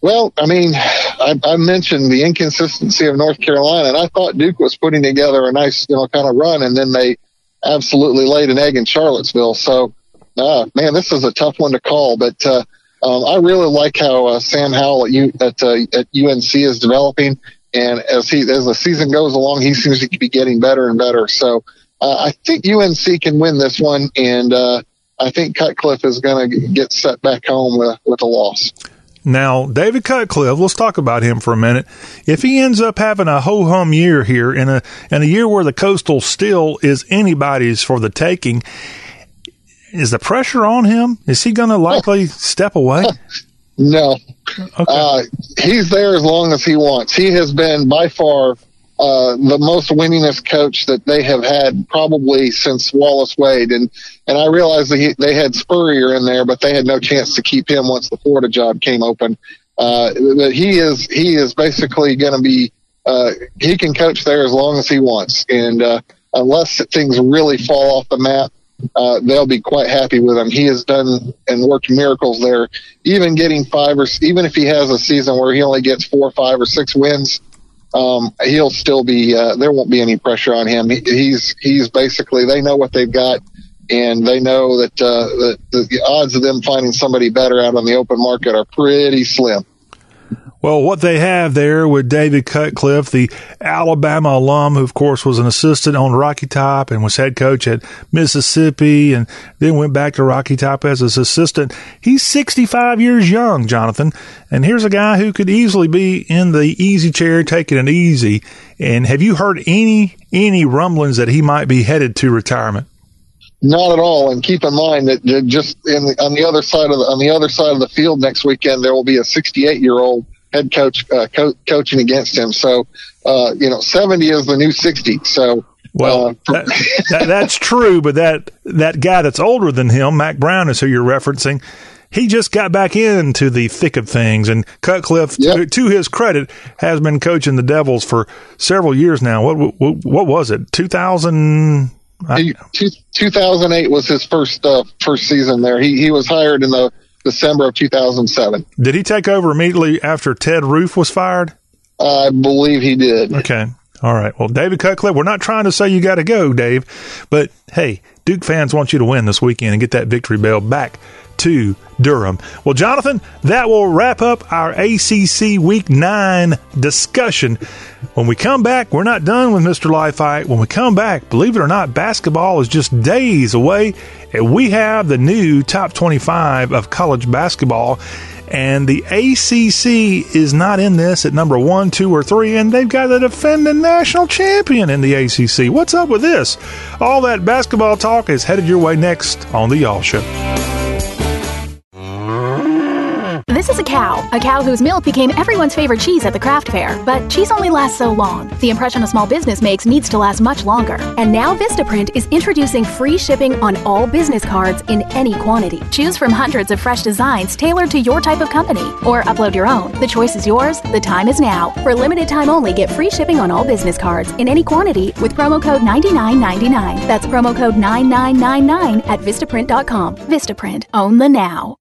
Well, I mean, I, I, mentioned the inconsistency of North Carolina, and I thought Duke was putting together a nice, you know, kind of run, and then they absolutely laid an egg in Charlottesville. So, uh, man, this is a tough one to call, but uh, um, I really like how uh, Sam Howell at, U- at, uh, at UNC is developing. And as he as the season goes along, he seems to be getting better and better. So uh, I think UNC can win this one, and uh, I think Cutcliffe is going to get set back home with, with a loss. Now, David Cutcliffe, let's talk about him for a minute. If he ends up having a ho hum year here in a in a year where the coastal still is anybody's for the taking, is the pressure on him? Is he going to likely step away? No. Okay. Uh, he's there as long as he wants. He has been by far uh, the most winningest coach that they have had probably since Wallace Wade. And, and I realized that he, they had Spurrier in there, but they had no chance to keep him once the Florida job came open. Uh, but he is, he is basically going to be, uh, he can coach there as long as he wants. And, uh, unless things really fall off the map, uh, they'll be quite happy with him. He has done and worked miracles there. Even getting five or even if he has a season where he only gets four, five, or six wins, um, he'll still be. Uh, there won't be any pressure on him. He, he's he's basically they know what they've got, and they know that, uh, that the odds of them finding somebody better out on the open market are pretty slim. Well, what they have there with David Cutcliffe, the Alabama alum, who of course was an assistant on Rocky Top and was head coach at Mississippi and then went back to Rocky Top as his assistant. He's 65 years young, Jonathan. And here's a guy who could easily be in the easy chair, taking it easy. And have you heard any, any rumblings that he might be headed to retirement? Not at all. And keep in mind that just the, on the other side of the, on the other side of the field next weekend, there will be a 68 year old head coach uh, co- coaching against him. So, uh, you know, 70 is the new 60. So, well, uh, that, that, that's true, but that that guy that's older than him, Mack Brown, is who you're referencing. He just got back into the thick of things, and Cutcliffe, yep. to, to, his credit, has been coaching the Devils for several years now. What what, what was it? 2000. 2008 was his first uh, first season there. He he was hired in the December of 2007. Did he take over immediately after Ted Roof was fired? I believe he did. Okay. All right. Well, David Cutcliffe, we're not trying to say you got to go, Dave, but hey, Duke fans want you to win this weekend and get that victory bell back to Durham. Well, Jonathan, that will wrap up our ACC Week 9 discussion. When we come back, we're not done with Mr. Leifheit. When we come back, believe it or not, basketball is just days away, and we have the new top 25 of college basketball. And the ACC is not in this at number one, two, or three, and they've got a defending national champion in the ACC. What's up with this? All that basketball talk is headed your way next on The Y'all Show. This is a cow, a cow whose milk became everyone's favorite cheese at the craft fair. But cheese only lasts so long. The impression a small business makes needs to last much longer. And now Vistaprint is introducing free shipping on all business cards in any quantity. Choose from hundreds of fresh designs tailored to your type of company, or upload your own. The choice is yours. The time is now. For limited time only, get free shipping on all business cards in any quantity with promo code 9999. That's promo code 9999 at Vistaprint.com. Vistaprint. Own the now.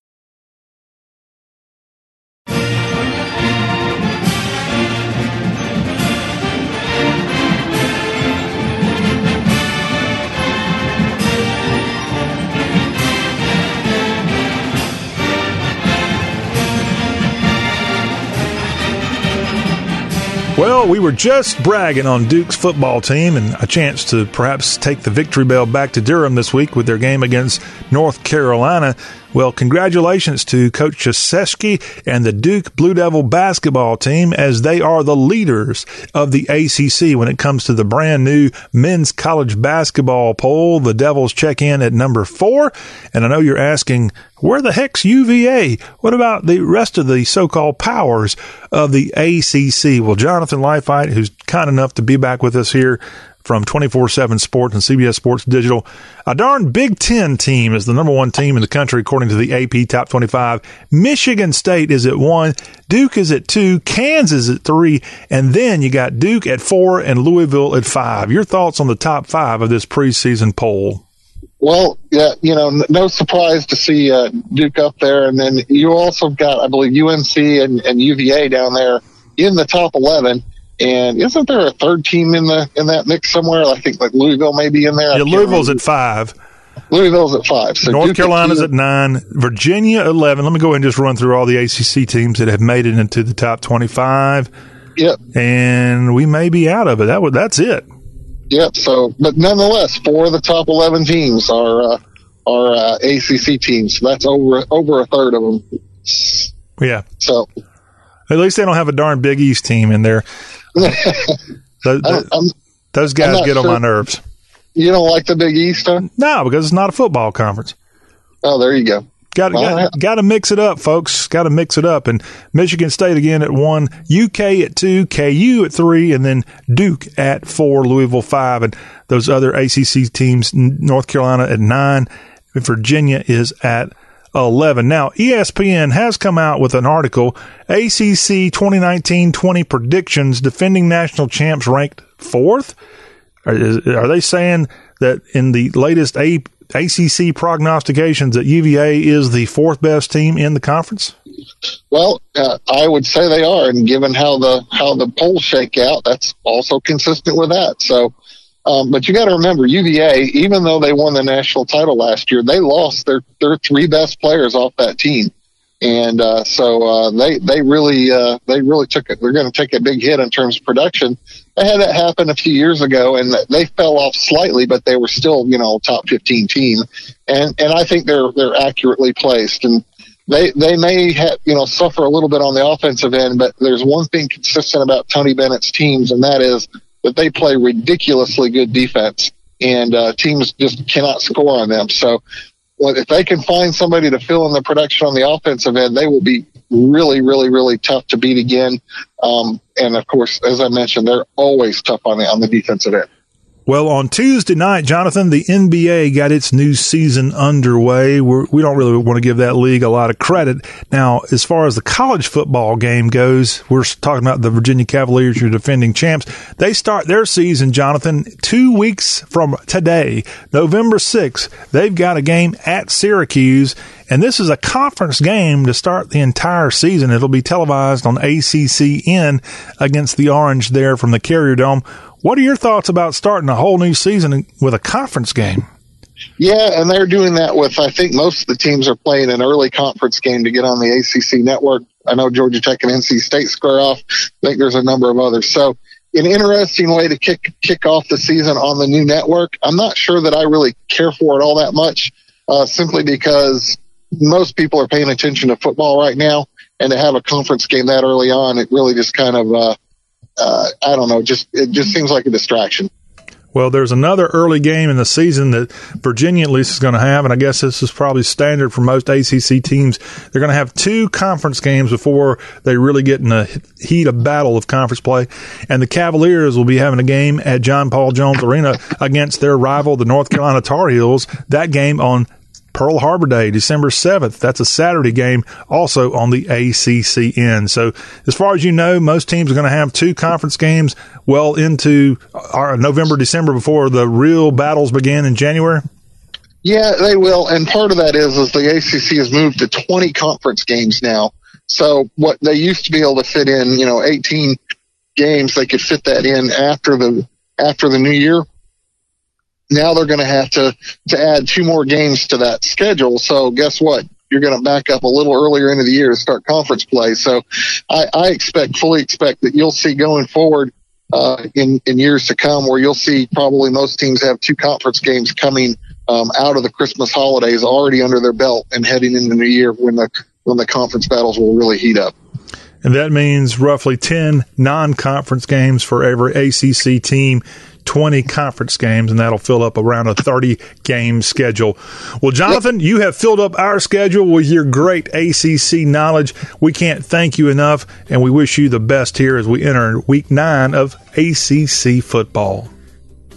Well, we were just bragging on Duke's football team and a chance to perhaps take the victory bell back to Durham this week with their game against North Carolina. Well, congratulations to Coach Krzyzewski and the Duke Blue Devil basketball team as they are the leaders of the ACC when it comes to the brand new men's college basketball poll. The Devils check in at number four. And I know you're asking, where the heck's UVA? What about the rest of the so-called powers of the ACC? Well, Jonathan Leifheit, who's kind enough to be back with us here from 24 7 Sports and CBS Sports Digital. A darn Big Ten team is the number one team in the country, according to the AP Top 25. Michigan State is at one, Duke is at two, Kansas at three, and then you got Duke at four and Louisville at five. Your thoughts on the top five of this preseason poll? Well, yeah, you know, no surprise to see uh, Duke up there, and then you also got, I believe, UNC and, and UVA down there in the top 11 and isn't there a third team in the in that mix somewhere? I think like Louisville may be in there. Yeah, Louisville's at five. Louisville's at five. So North Duke Carolina's at nine. Virginia eleven. Let me go ahead and just run through all the ACC teams that have made it into the top twenty-five. Yep. And we may be out of it. That would that's it. Yep. So, but nonetheless, four of the top eleven teams are uh, are uh, ACC teams. That's over over a third of them. Yeah. So. At least they don't have a darn Big East team in there those, those guys get sure. on my nerves. You don't like the Big East, huh? No, because it's not a football conference. Oh, there you go. Got well, got to mix it up, folks. Got to mix it up. And Michigan State again at one, UK at two, KU at three, and then Duke at four, Louisville five, and those other ACC teams, North Carolina at nine, Virginia is at 11. Now, ESPN has come out with an article, ACC 2019-20 predictions, defending national champs ranked fourth. Are, are they saying that in the latest A, ACC prognostications that UVA is the fourth best team in the conference? Well, uh, I would say they are, and given how the how the polls shake out, that's also consistent with that. So, Um, but you got to remember, UVA, even though they won the national title last year, they lost their their three best players off that team, and uh, so uh, they they really uh, they really took it. They're going to take a big hit in terms of production. They had that happen a few years ago, and they fell off slightly, but they were still you know top fifteen team, and and I think they're they're accurately placed and they they may have you know suffer a little bit on the offensive end, but there's one thing consistent about Tony Bennett's teams, and that is that they play ridiculously good defense, and uh, teams just cannot score on them. So, if they can find somebody to fill in the production on the offensive end, they will be really, really, really tough to beat again. Um, and of course, as I mentioned, they're always tough on the on the defensive end. Well, on Tuesday night, Jonathan, the NBA got its new season underway. We're, we do not really want to give that league a lot of credit. Now, as far as the college football game goes, we're talking about the Virginia Cavaliers, your defending champs. They start their season, Jonathan, two weeks from today, November 6th. They've got a game at Syracuse, and this is a conference game to start the entire season. It'll be televised on ACCN against the Orange there from the Carrier Dome. What are your thoughts about starting a whole new season with a conference game? Yeah, and they're doing that with, I think most of the teams are playing an early conference game to get on the ACC network. I know Georgia Tech and NC State square off. I think there's a number of others. So, an interesting way to kick kick off the season on the new network. I'm not sure that I really care for it all that much, uh, simply because most people are paying attention to football right now, and to have a conference game that early on, it really just kind of uh, uh, I don't know, just it just seems like a distraction. Well, there's another early game in the season that Virginia at least is going to have, and I guess this is probably standard for most ACC teams. They're going to have two conference games before they really get in the heat of battle of conference play. And the Cavaliers will be having a game at John Paul Jones Arena against their rival, the North Carolina Tar Heels. That game on Pearl Harbor Day, December 7th. That's a Saturday game, also on the ACCN. So, as far as you know, most teams are going to have two conference games well into our November, December before the real battles begin in January. Yeah, they will. And part of that is, is the ACC has moved to 20 conference games now. So what they used to be able to fit in, you know, 18 games, they could fit that in after the, after the new year now they're going to have to to add two more games to that schedule. So guess what? You're going to back up a little earlier into the year to start conference play. So I, I expect, fully expect that you'll see going forward uh, in in years to come, where you'll see probably most teams have two conference games coming um, out of the Christmas holidays already under their belt and heading into the new year when the when the conference battles will really heat up. And that means roughly 10 non conference games for every ACC team 20 conference games, and that'll fill up around a 30 game schedule. Well, Jonathan, you have filled up our schedule with your great ACC knowledge. We can't thank you enough, and we wish you the best here as we enter week nine of ACC football.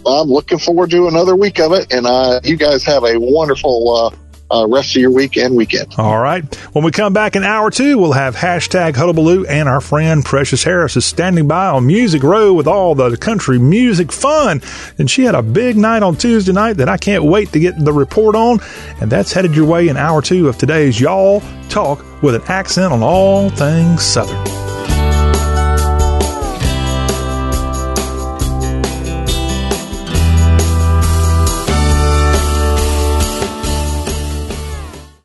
I'm looking forward to another week of it, and uh, you guys have a wonderful uh, uh, rest of your week and weekend. All right. When we come back in hour two, we'll have hashtag Hullabaloo, and our friend Precious Harris is standing by on Music Row with all the country music fun. And she had a big night on Tuesday night that I can't wait to get the report on. And that's headed your way in hour two of today's Y'all Talk with an accent on all things Southern.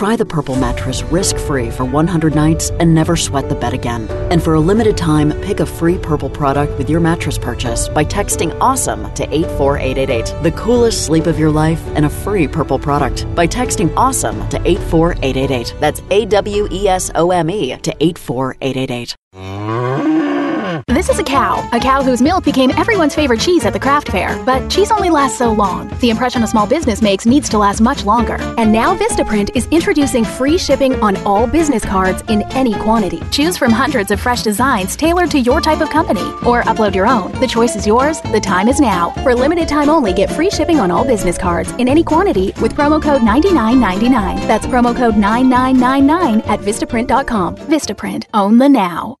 Try the Purple mattress risk free for 100 nights and never sweat the bed again. And for a limited time, pick a free Purple product with your mattress purchase by texting AWESOME to 84888. The coolest sleep of your life and a free Purple product by texting AWESOME to 84888. That's A W E S O M E to 84888. This is a cow, a cow whose milk became everyone's favorite cheese at the craft fair. But cheese only lasts so long. The impression a small business makes needs to last much longer. And now Vistaprint is introducing free shipping on all business cards in any quantity. Choose from hundreds of fresh designs tailored to your type of company, or upload your own. The choice is yours. The time is now. For limited time only, get free shipping on all business cards in any quantity with promo code 9999. That's promo code 9999 at Vistaprint.com. Vistaprint. Own the now.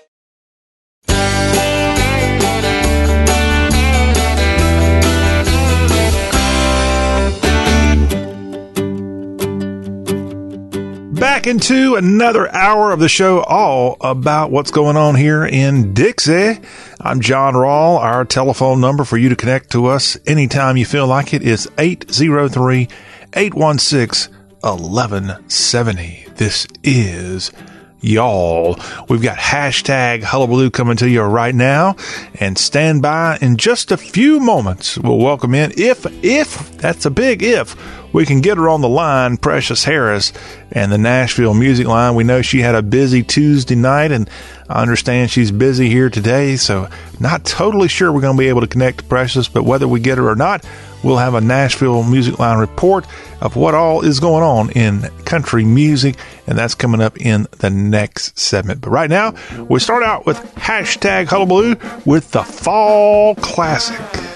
Back into another hour of the show, all about what's going on here in Dixie. I'm John Rawl. Our telephone number for you to connect to us anytime you feel like it is 803 816 1170. This is y'all. We've got hashtag hullabaloo coming to you right now and stand by in just a few moments. We'll welcome in if, if that's a big if we can get her on the line, Precious Harris and the Nashville music line. We know she had a busy Tuesday night and I understand she's busy here today. So not totally sure we're going to be able to connect to Precious, but whether we get her or not, we'll have a Nashville music line report of what all is going on in country music. And that's coming up in the next segment. But right now, we start out with hashtag hullabaloo with the fall classic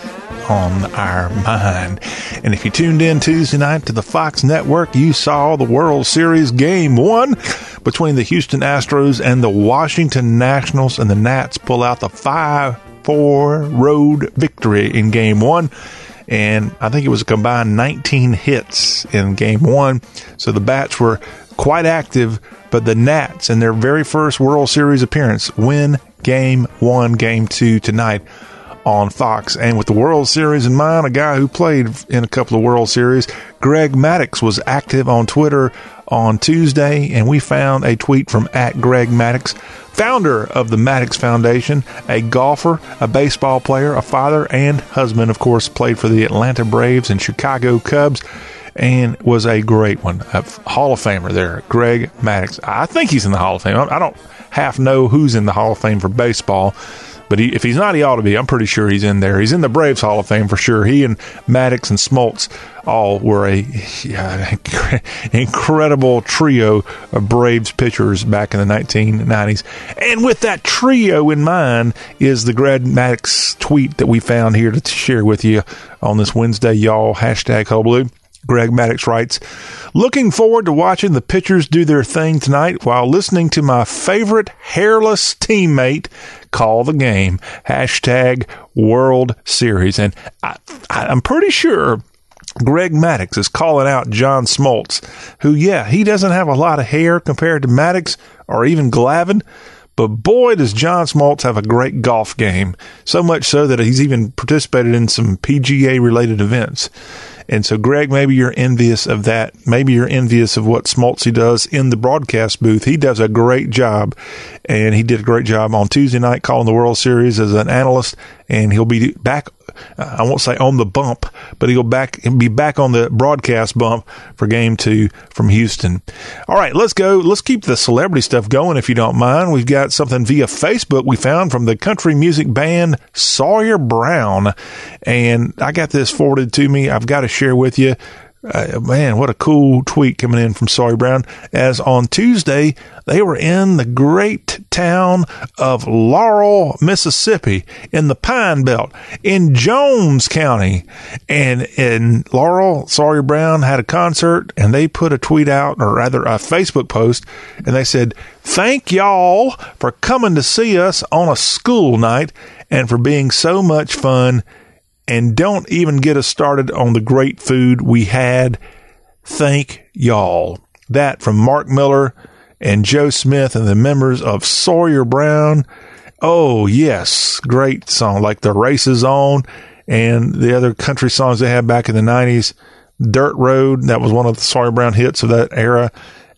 on our mind. And if you tuned in Tuesday night to the Fox Network, you saw the World Series game one between the Houston Astros and the Washington Nationals, and the Nats pull out the 5 4 road victory in game one. And I think it was a combined 19 hits in game one. So the bats were quite active, but the Nats, in their very first World Series appearance, win game one, game two tonight on Fox. And with the World Series in mind, a guy who played in a couple of World Series, Greg Maddux, was active on Twitter on Tuesday, and we found a tweet from at Greg Maddux, founder of the Maddux Foundation, a golfer, a baseball player, a father, and husband. Of course, played for the Atlanta Braves and Chicago Cubs. And was a great one, a Hall of Famer there, Greg Maddux. I think he's in the Hall of Fame. I don't half know who's in the Hall of Fame for baseball, but he, if he's not, he ought to be. I'm pretty sure he's in there. He's in the Braves Hall of Fame for sure. He and Maddux and Smoltz all were a yeah, incredible trio of Braves pitchers back in the 1990s. And with that trio in mind is the Greg Maddux tweet that we found here to share with you on this Wednesday, y'all. Hashtag Hullabaloo. Greg Maddux writes, Looking forward to watching the pitchers do their thing tonight while listening to my favorite hairless teammate call the game. Hashtag World Series. And I, I'm pretty sure Greg Maddux is calling out John Smoltz, who, yeah, he doesn't have a lot of hair compared to Maddux or even Glavine. But boy, does John Smoltz have a great golf game. So much so that he's even participated in some PGA related events. And so, Greg, maybe you're envious of that. Maybe you're envious of what Smoltzy does in the broadcast booth. He does a great job, and he did a great job on Tuesday night calling the World Series as an analyst. And he'll be back. Uh, I won't say on the bump, but he'll back he'll be back on the broadcast bump for Game Two from Houston. All right, let's go. Let's keep the celebrity stuff going, if you don't mind. We've got something via Facebook we found from the country music band Sawyer Brown, and I got this forwarded to me. I've got to share with you. Uh, man, what a cool tweet coming in from Sawyer Brown. As on Tuesday, they were in the great town of Laurel, Mississippi, in the Pine Belt, in Jones County. And in Laurel, Sawyer Brown had a concert and they put a tweet out, or rather a Facebook post, and they said, Thank y'all for coming to see us on a school night and for being so much fun and don't even get us started on the great food we had. Thank y'all. That from Mark Miller and Joe Smyth and the members of Sawyer Brown. Oh, yes. Great song. Like the Race Is On and the other country songs they had back in the 90s. Dirt Road, that was one of the Sawyer Brown hits of that era.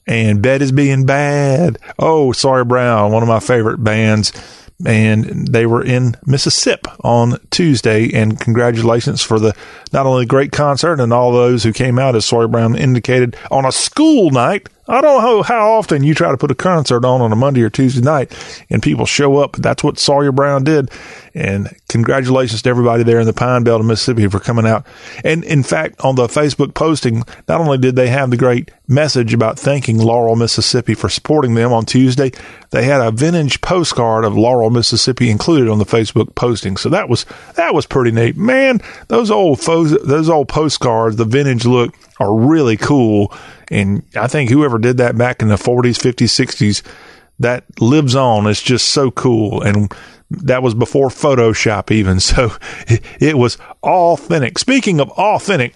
And Betty's Being Bad. Oh, Sawyer Brown, one of my favorite bands and they were in Mississippi on Tuesday. And congratulations for the not only great concert and all those who came out, as Sawyer Brown indicated, on a school night I don't know how often you try to put a concert on on a Monday or Tuesday night and people show up. That's what Sawyer Brown did. And congratulations to everybody there in the Pine Belt of Mississippi for coming out. And in fact, on the Facebook posting, not only did they have the great message about thanking Laurel, Mississippi for supporting them on Tuesday, they had a vintage postcard of Laurel, Mississippi included on the Facebook posting. So that was, that was pretty neat. Man, those old, those old postcards, the vintage look are really cool and I think whoever did that back in the 40s, 50s, 60s, that lives on. It's just so cool. And that was before Photoshop even. So it was authentic. Speaking of authentic,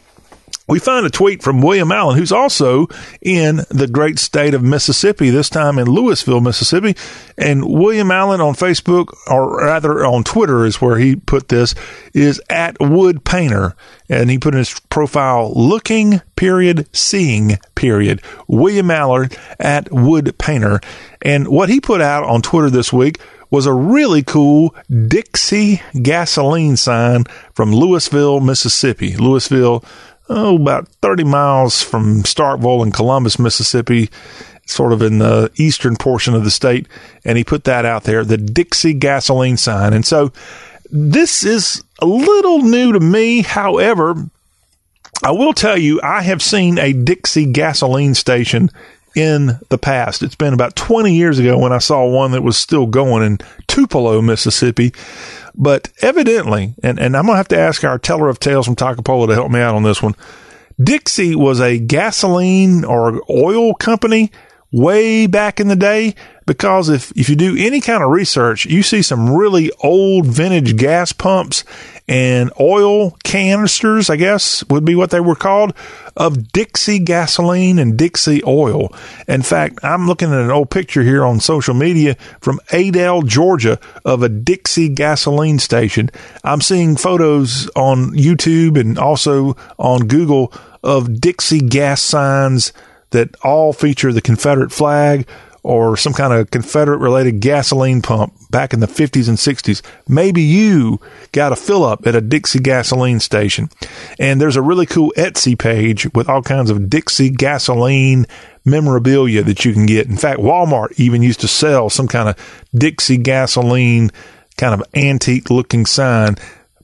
we find a tweet from William Allen, who's also in the great state of Mississippi, this time in Louisville, Mississippi. And William Allen on Facebook, or rather on Twitter, is where he put this, is at Wood Painter. And he put in his profile, looking, period, seeing, period. William Allen at Wood Painter. And what he put out on Twitter this week was a really cool Dixie gasoline sign from Louisville, Mississippi. Louisville, oh, about 30 miles from Starkville in Columbus, Mississippi, sort of in the eastern portion of the state. And he put that out there, the Dixie gasoline sign. And so this is a little new to me. However, I will tell you, I have seen a Dixie gasoline station in the past. It's been about 20 years ago when I saw one that was still going in Tupelo, Mississippi. But evidently, and, and I'm going to have to ask our teller of tales from Toccopola to help me out on this one. Dixie was a gasoline or oil company way back in the day because if, if you do any kind of research, you see some really old vintage gas pumps and oil canisters, I guess would be what they were called, of Dixie gasoline and Dixie oil. In fact, I'm looking at an old picture here on social media from Adel, Georgia of a Dixie gasoline station. I'm seeing photos on YouTube and also on Google of Dixie gas signs that all feature the Confederate flag or some kind of Confederate related gasoline pump back in the 50s and 60s. Maybe you got a fill up at a Dixie gasoline station. And there's a really cool Etsy page with all kinds of Dixie gasoline memorabilia that you can get. In fact, Walmart even used to sell some kind of Dixie gasoline kind of antique looking sign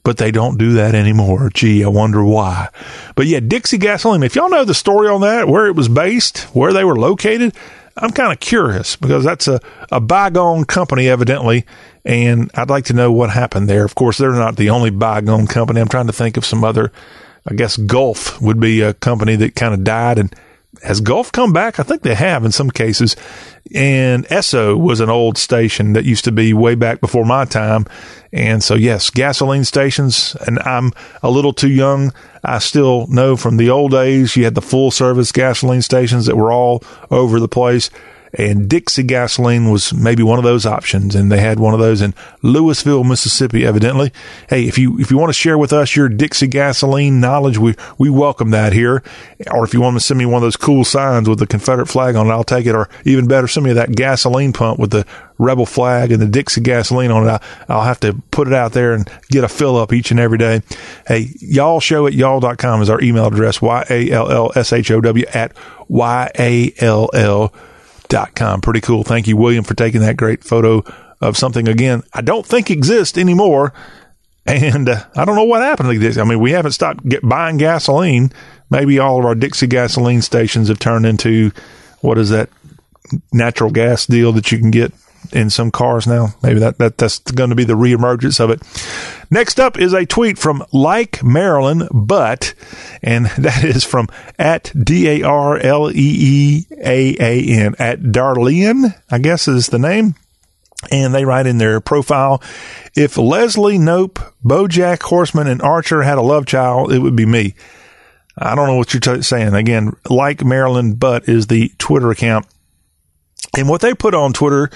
but they don't do that anymore. Gee, I wonder why. But yeah, Dixie Gasoline, if y'all know the story on that, where it was based, where they were located, I'm kind of curious because that's a, a bygone company, evidently, and I'd like to know what happened there. Of course, they're not the only bygone company. I'm trying to think of some other, I guess Gulf would be a company that kind of died and has Gulf come back? I think they have in some cases. And Esso was an old station that used to be way back before my time. And so, yes, gasoline stations. And I'm a little too young. I still know from the old days, you had the full service gasoline stations that were all over the place and Dixie gasoline was maybe one of those options. And they had one of those in Louisville, Mississippi, evidently. Hey, if you, if you want to share with us your Dixie gasoline knowledge, we, we welcome that here. Or if you want to send me one of those cool signs with the Confederate flag on it, I'll take it. Or even better, send me that gasoline pump with the rebel flag and the Dixie gasoline on it. I'll have to put it out there and get a fill up each and every day. Hey, y'all show at y'all.com is our email address, Y-A-L-L-S-H-O-W at Y-A-L-L com. Pretty cool. Thank you, William, for taking that great photo of something again. I don't think exists anymore. And uh, I don't know what happened to this. I mean, we haven't stopped get, buying gasoline. Maybe all of our Dixie gasoline stations have turned into what is that natural gas deal that you can get in some cars now. Maybe that, that that's going to be the reemergence of it. Next up is a tweet from like Maryland, but, and that is from at D A R L E E A A N at Darlene, I guess is the name. And they write in their profile, if Leslie Knope, Bojack Horseman, and Archer had a love child, it would be me. I don't know what you're t- saying. Again, like Maryland, but is the Twitter account. And what they put on Twitter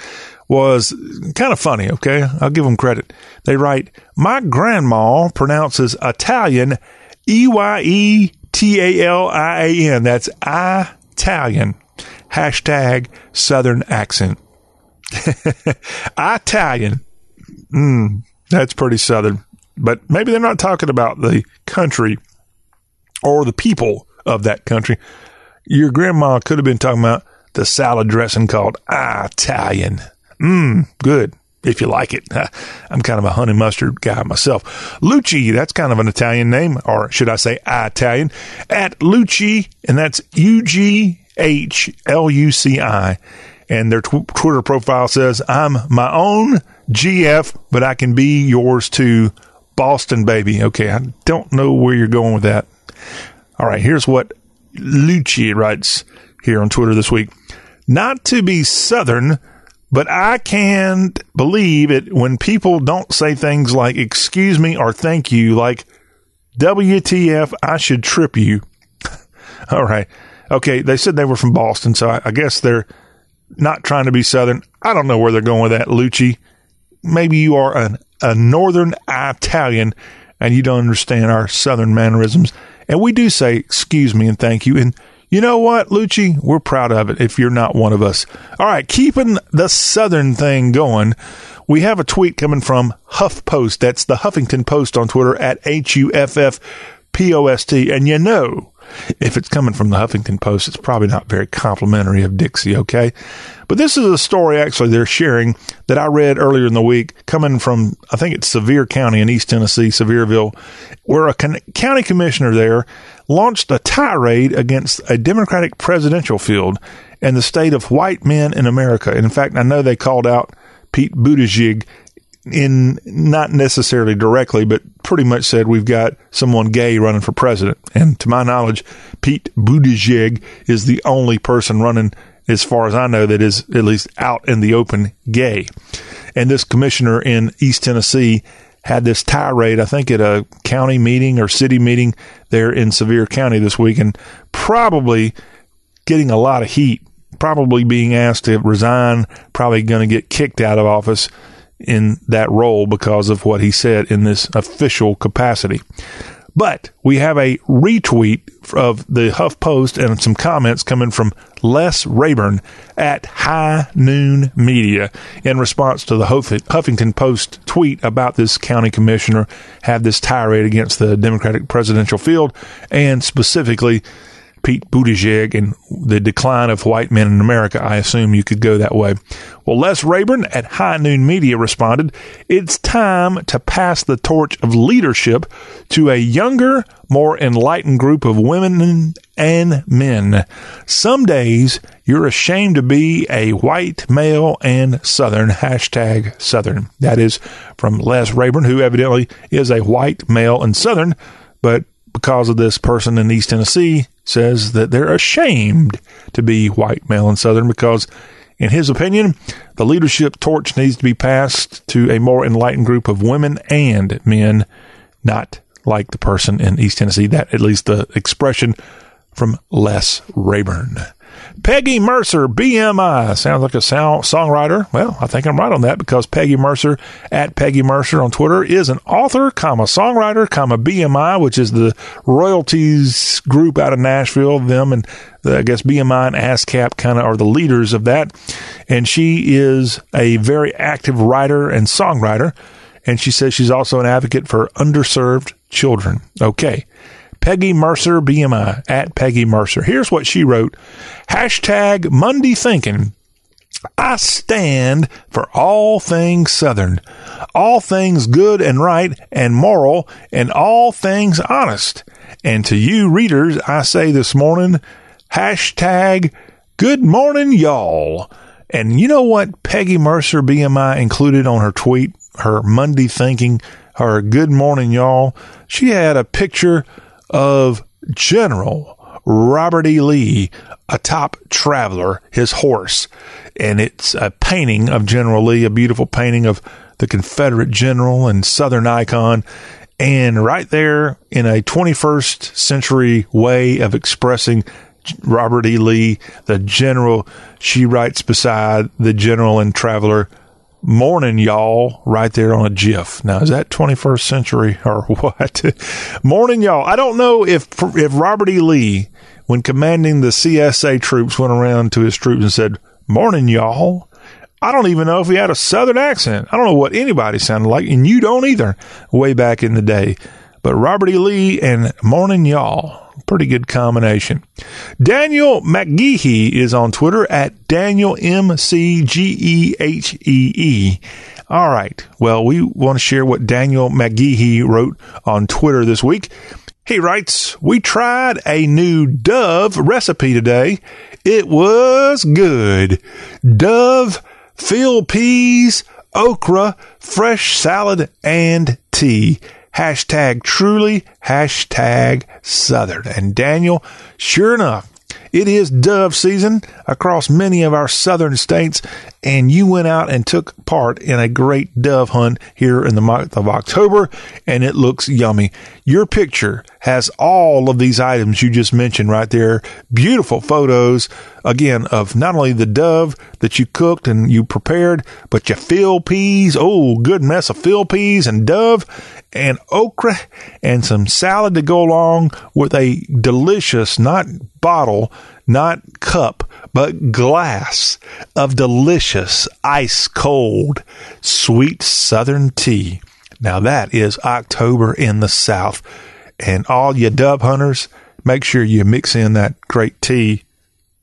was kind of funny. Okay. I'll give them credit. They write, my grandma pronounces Italian E Y E T A L I A N. That's Italian. Hashtag Southern accent. Italian. Mm, that's pretty Southern. But maybe they're not talking about the country or the people of that country. Your grandma could have been talking about the salad dressing called Italian. Mmm, good if you like it. I'm kind of a honey mustard guy myself. Lucci, that's kind of an Italian name, or should I say Italian? At Lucci, and that's U G H L U C I. And their tw- Twitter profile says, I'm my own GF, but I can be yours too. Boston, baby. Okay, I don't know where you're going with that. All right, here's what Lucci writes here on Twitter this week. Not to be Southern, but I can't believe it when people don't say things like excuse me or thank you, like WTF, I should trip you. All right. Okay. They said they were from Boston, so I, I, guess they're not trying to be Southern. I don't know where they're going with that, Lucci. Maybe you are an, a Northern Italian and you don't understand our Southern mannerisms. And we do say excuse me and thank you. And you know what, Lucci? We're proud of it if you're not one of us. All right, keeping the Southern thing going, we have a tweet coming from HuffPost. That's the Huffington Post on Twitter at H U F F P O S T. And you know, if it's coming from the Huffington Post, it's probably not very complimentary of Dixie, okay? But this is a story actually they're sharing that I read earlier in the week coming from, I think it's Sevier County in East Tennessee, Sevierville, where a con- county commissioner there launched a tirade against a Democratic presidential field and the state of white men in America. And in fact, I know they called out Pete Buttigieg in not necessarily directly, but pretty much said we've got someone gay running for president. And to my knowledge, Pete Buttigieg is the only person running, as far as I know, that is at least out in the open gay. And this commissioner in East Tennessee had this tirade, I think at a county meeting or city meeting there in Sevier County this week, and probably getting a lot of heat, probably being asked to resign, probably going to get kicked out of office in that role because of what he said in this official capacity. But we have a retweet of the Huff Post and some comments coming from Les Rayburn at High Noon Media in response to the Huffington Post tweet about this county commissioner had this tirade against the Democratic presidential field and specifically Pete Buttigieg and the decline of white men in America. I assume you could go that way. Well, Les Rayburn at High Noon Media responded, It's time to pass the torch of leadership to a younger, more enlightened group of women and men. Some days you're ashamed to be a white male and Southern. Hashtag Southern. That is from Les Rayburn, who evidently is a white male and Southern, but because of this person in East Tennessee says that they're ashamed to be white, male, and Southern because, in his opinion, the leadership torch needs to be passed to a more enlightened group of women and men, not like the person in East Tennessee. That, at least, the expression from Les Rayburn. Peggy Mercer, BMI. Sounds like a sound, songwriter. Well, I think I'm right on that because Peggy Mercer at Peggy Mercer on Twitter is an author, comma, songwriter, comma, BMI, which is the royalties group out of Nashville. Them and the, I guess BMI and ASCAP kind of are the leaders of that. And she is a very active writer and songwriter. And she says she's also an advocate for underserved children. Okay. Peggy Mercer BMI at Peggy Mercer. Here's what she wrote. Hashtag Monday thinking. I stand for all things Southern, all things good and right and moral, and all things honest. And to you readers, I say this morning, hashtag good morning, y'all. And you know what Peggy Mercer BMI included on her tweet, her Monday thinking, her good morning, y'all? She had a picture of General Robert E. Lee, a top traveler, his horse. And it's a painting of General Lee, a beautiful painting of the Confederate general and Southern icon. And right there in a 21st century way of expressing Robert E. Lee, the general, she writes beside the general and traveler, Morning, y'all, right there on a GIF. Now, is that 21st century or what? Morning, y'all. I don't know if if Robert E. Lee, when commanding the CSA troops, went around to his troops and said, Morning, y'all. I don't even know if he had a southern accent. I don't know what anybody sounded like, and you don't either, way back in the day. But Robert E. Lee and Morning, y'all. Pretty good combination. Daniel McGehee is on Twitter at Daniel M C G E H E E. All right. Well, we want to share what Daniel McGehee wrote on Twitter this week. He writes, We tried a new Dove recipe today. It was good. Dove, field peas, okra, fresh salad, and tea hashtag truly, hashtag Southern. And Daniel, sure enough, it is dove season across many of our southern states, and you went out and took part in a great dove hunt here in the month of October, and it looks yummy. Your picture has all of these items you just mentioned right there. Beautiful photos, again, of not only the dove that you cooked and you prepared, but your field peas. Oh, good mess of field peas and dove and okra and some salad to go along with a delicious, not bottle, not cup, but glass of delicious ice cold sweet southern tea. Now that is October in the South. And all you dove hunters, make sure you mix in that great tea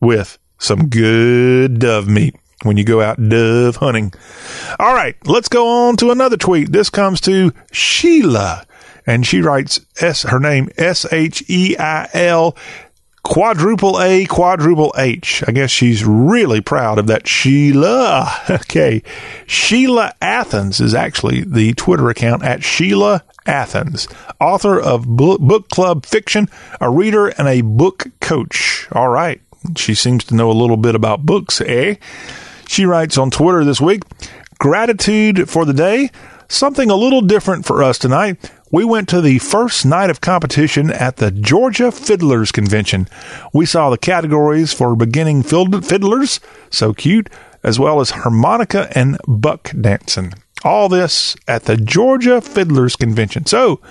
with some good dove meat when you go out dove hunting. All right, let's go on to another tweet. This comes to Sheila, and she writes S her name S H E I L quadruple A quadruple H. I guess she's really proud of that Sheila. Okay. Sheila Athens is actually the Twitter account at Sheila Athens, author of book club fiction, a reader and a book coach. All right. She seems to know a little bit about books, eh? She writes on Twitter this week Gratitude for the day. Something a little different for us tonight. We went to the first night of competition at the Georgia Fiddlers Convention. We saw the categories for beginning fiddlers, so cute, as well as harmonica and buck dancing. All this at the Georgia Fiddlers Convention. So,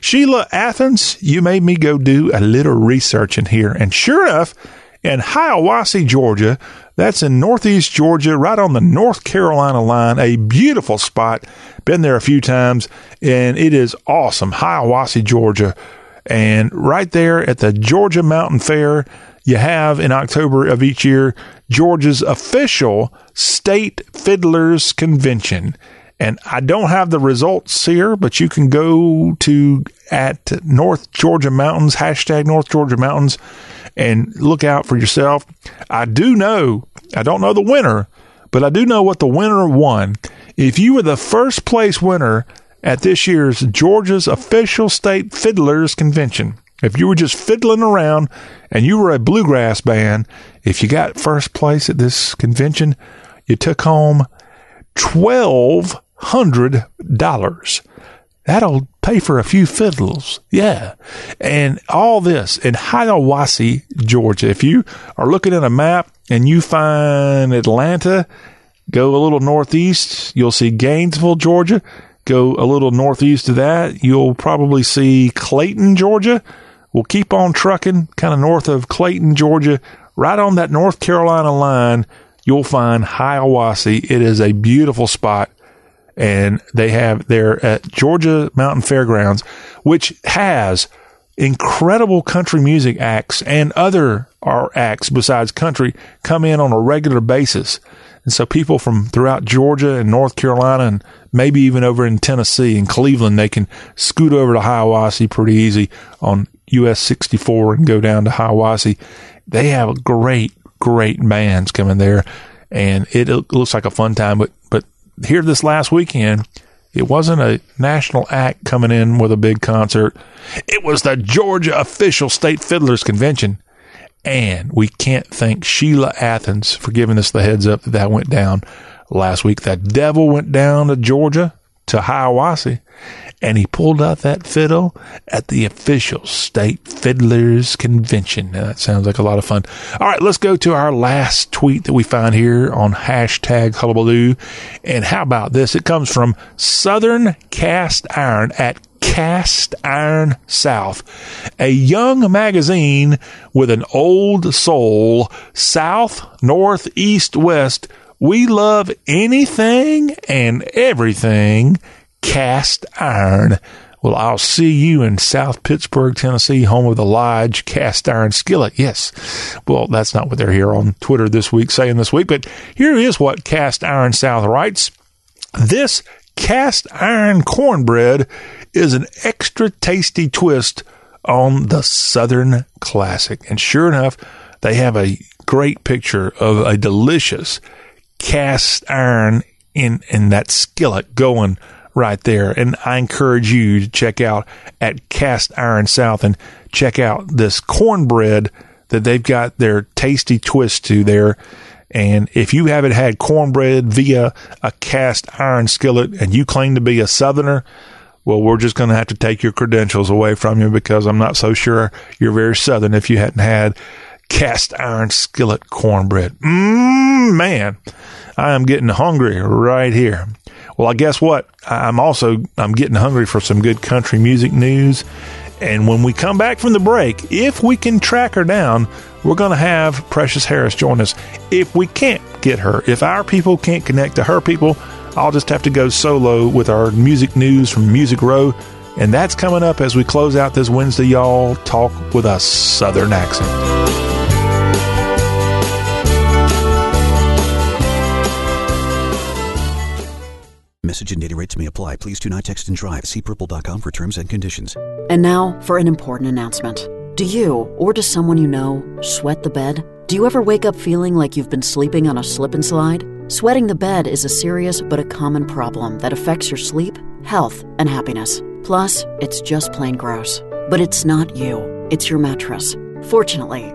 Sheila Athens, you made me go do a little research in here, and sure enough, in Hiawassee, Georgia, that's in northeast Georgia, right on the North Carolina line. A beautiful spot. Been there a few times, and it is awesome. Hiawassee, Georgia. And right there at the Georgia Mountain Fair, you have in October of each year Georgia's official state fiddlers convention. And I don't have the results here, but you can go to at North Georgia Mountains, hashtag North Georgia Mountains, and look out for yourself. I do know, I don't know the winner, but I do know what the winner won. If you were the first place winner at this year's Georgia's official state fiddlers convention, if you were just fiddling around and you were a bluegrass band, if you got first place at this convention, you took home twelve hundred dollars. That'll pay for a few fiddles. Yeah. And all this in Hiawassee, Georgia. If you are looking at a map and you find Atlanta, go a little northeast, you'll see Gainesville, Georgia. Go a little northeast of that, you'll probably see Clayton, Georgia. We'll keep on trucking kind of north of Clayton, Georgia. Right on that North Carolina line, you'll find Hiawassee. It is a beautiful spot and they have there at Georgia Mountain Fairgrounds, which has incredible country music acts and other acts besides country come in on a regular basis. And so people from throughout Georgia and North Carolina and maybe even over in Tennessee and Cleveland, they can scoot over to Hiawassee pretty easy on US 64 and go down to Hiawassee. They have great, great bands coming there and it looks like a fun time, but, but here this last weekend, it wasn't a national act coming in with a big concert. It was the Georgia official state fiddlers convention. And we can't thank Sheila Athens for giving us the heads up that that went down last week. That devil went down to Georgia. To Hiawassee and he pulled out that fiddle at the official state fiddlers convention. Now, that sounds like a lot of fun. All right, let's go to our last tweet that we find here on hashtag hullabaloo. And how about this? It comes from Southern Cast Iron at Cast Iron South, a young magazine with an old soul, south, north, east, west. We love anything and everything cast iron. Well, I'll see you in South Pittsburg, Tennessee, home of the Lodge Cast Iron Skillet. Yes. Well, that's not what they're here on Twitter this week saying this week, but here is what Cast Iron South writes. This cast iron cornbread is an extra tasty twist on the Southern classic. And sure enough, they have a great picture of a delicious cast iron in, in that skillet going right there. And I encourage you to check out at Cast Iron South and check out this cornbread that they've got their tasty twist to there. And if you haven't had cornbread via a cast iron skillet and you claim to be a southerner, well, we're just going to have to take your credentials away from you because I'm not so sure you're very southern if you hadn't had cast iron skillet cornbread. Mmm, man, I am getting hungry right here. Well, I guess what? I'm also I'm getting hungry for some good country music news. And when we come back from the break, if we can track her down, we're going to have Precious Harris join us. If we can't get her, if our people can't connect to her people, I'll just have to go solo with our music news from Music Row. And that's coming up as we close out this Wednesday, y'all. Talk with a Southern accent. Message and data rates may apply. Please do not text and drive. See purple.com for terms and conditions. And now for an important announcement. Do you, or does someone you know, sweat the bed? Do you ever wake up feeling like you've been sleeping on a slip and slide? Sweating the bed is a serious but a common problem that affects your sleep, health, and happiness. Plus, it's just plain gross. But it's not you, it's your mattress. Fortunately,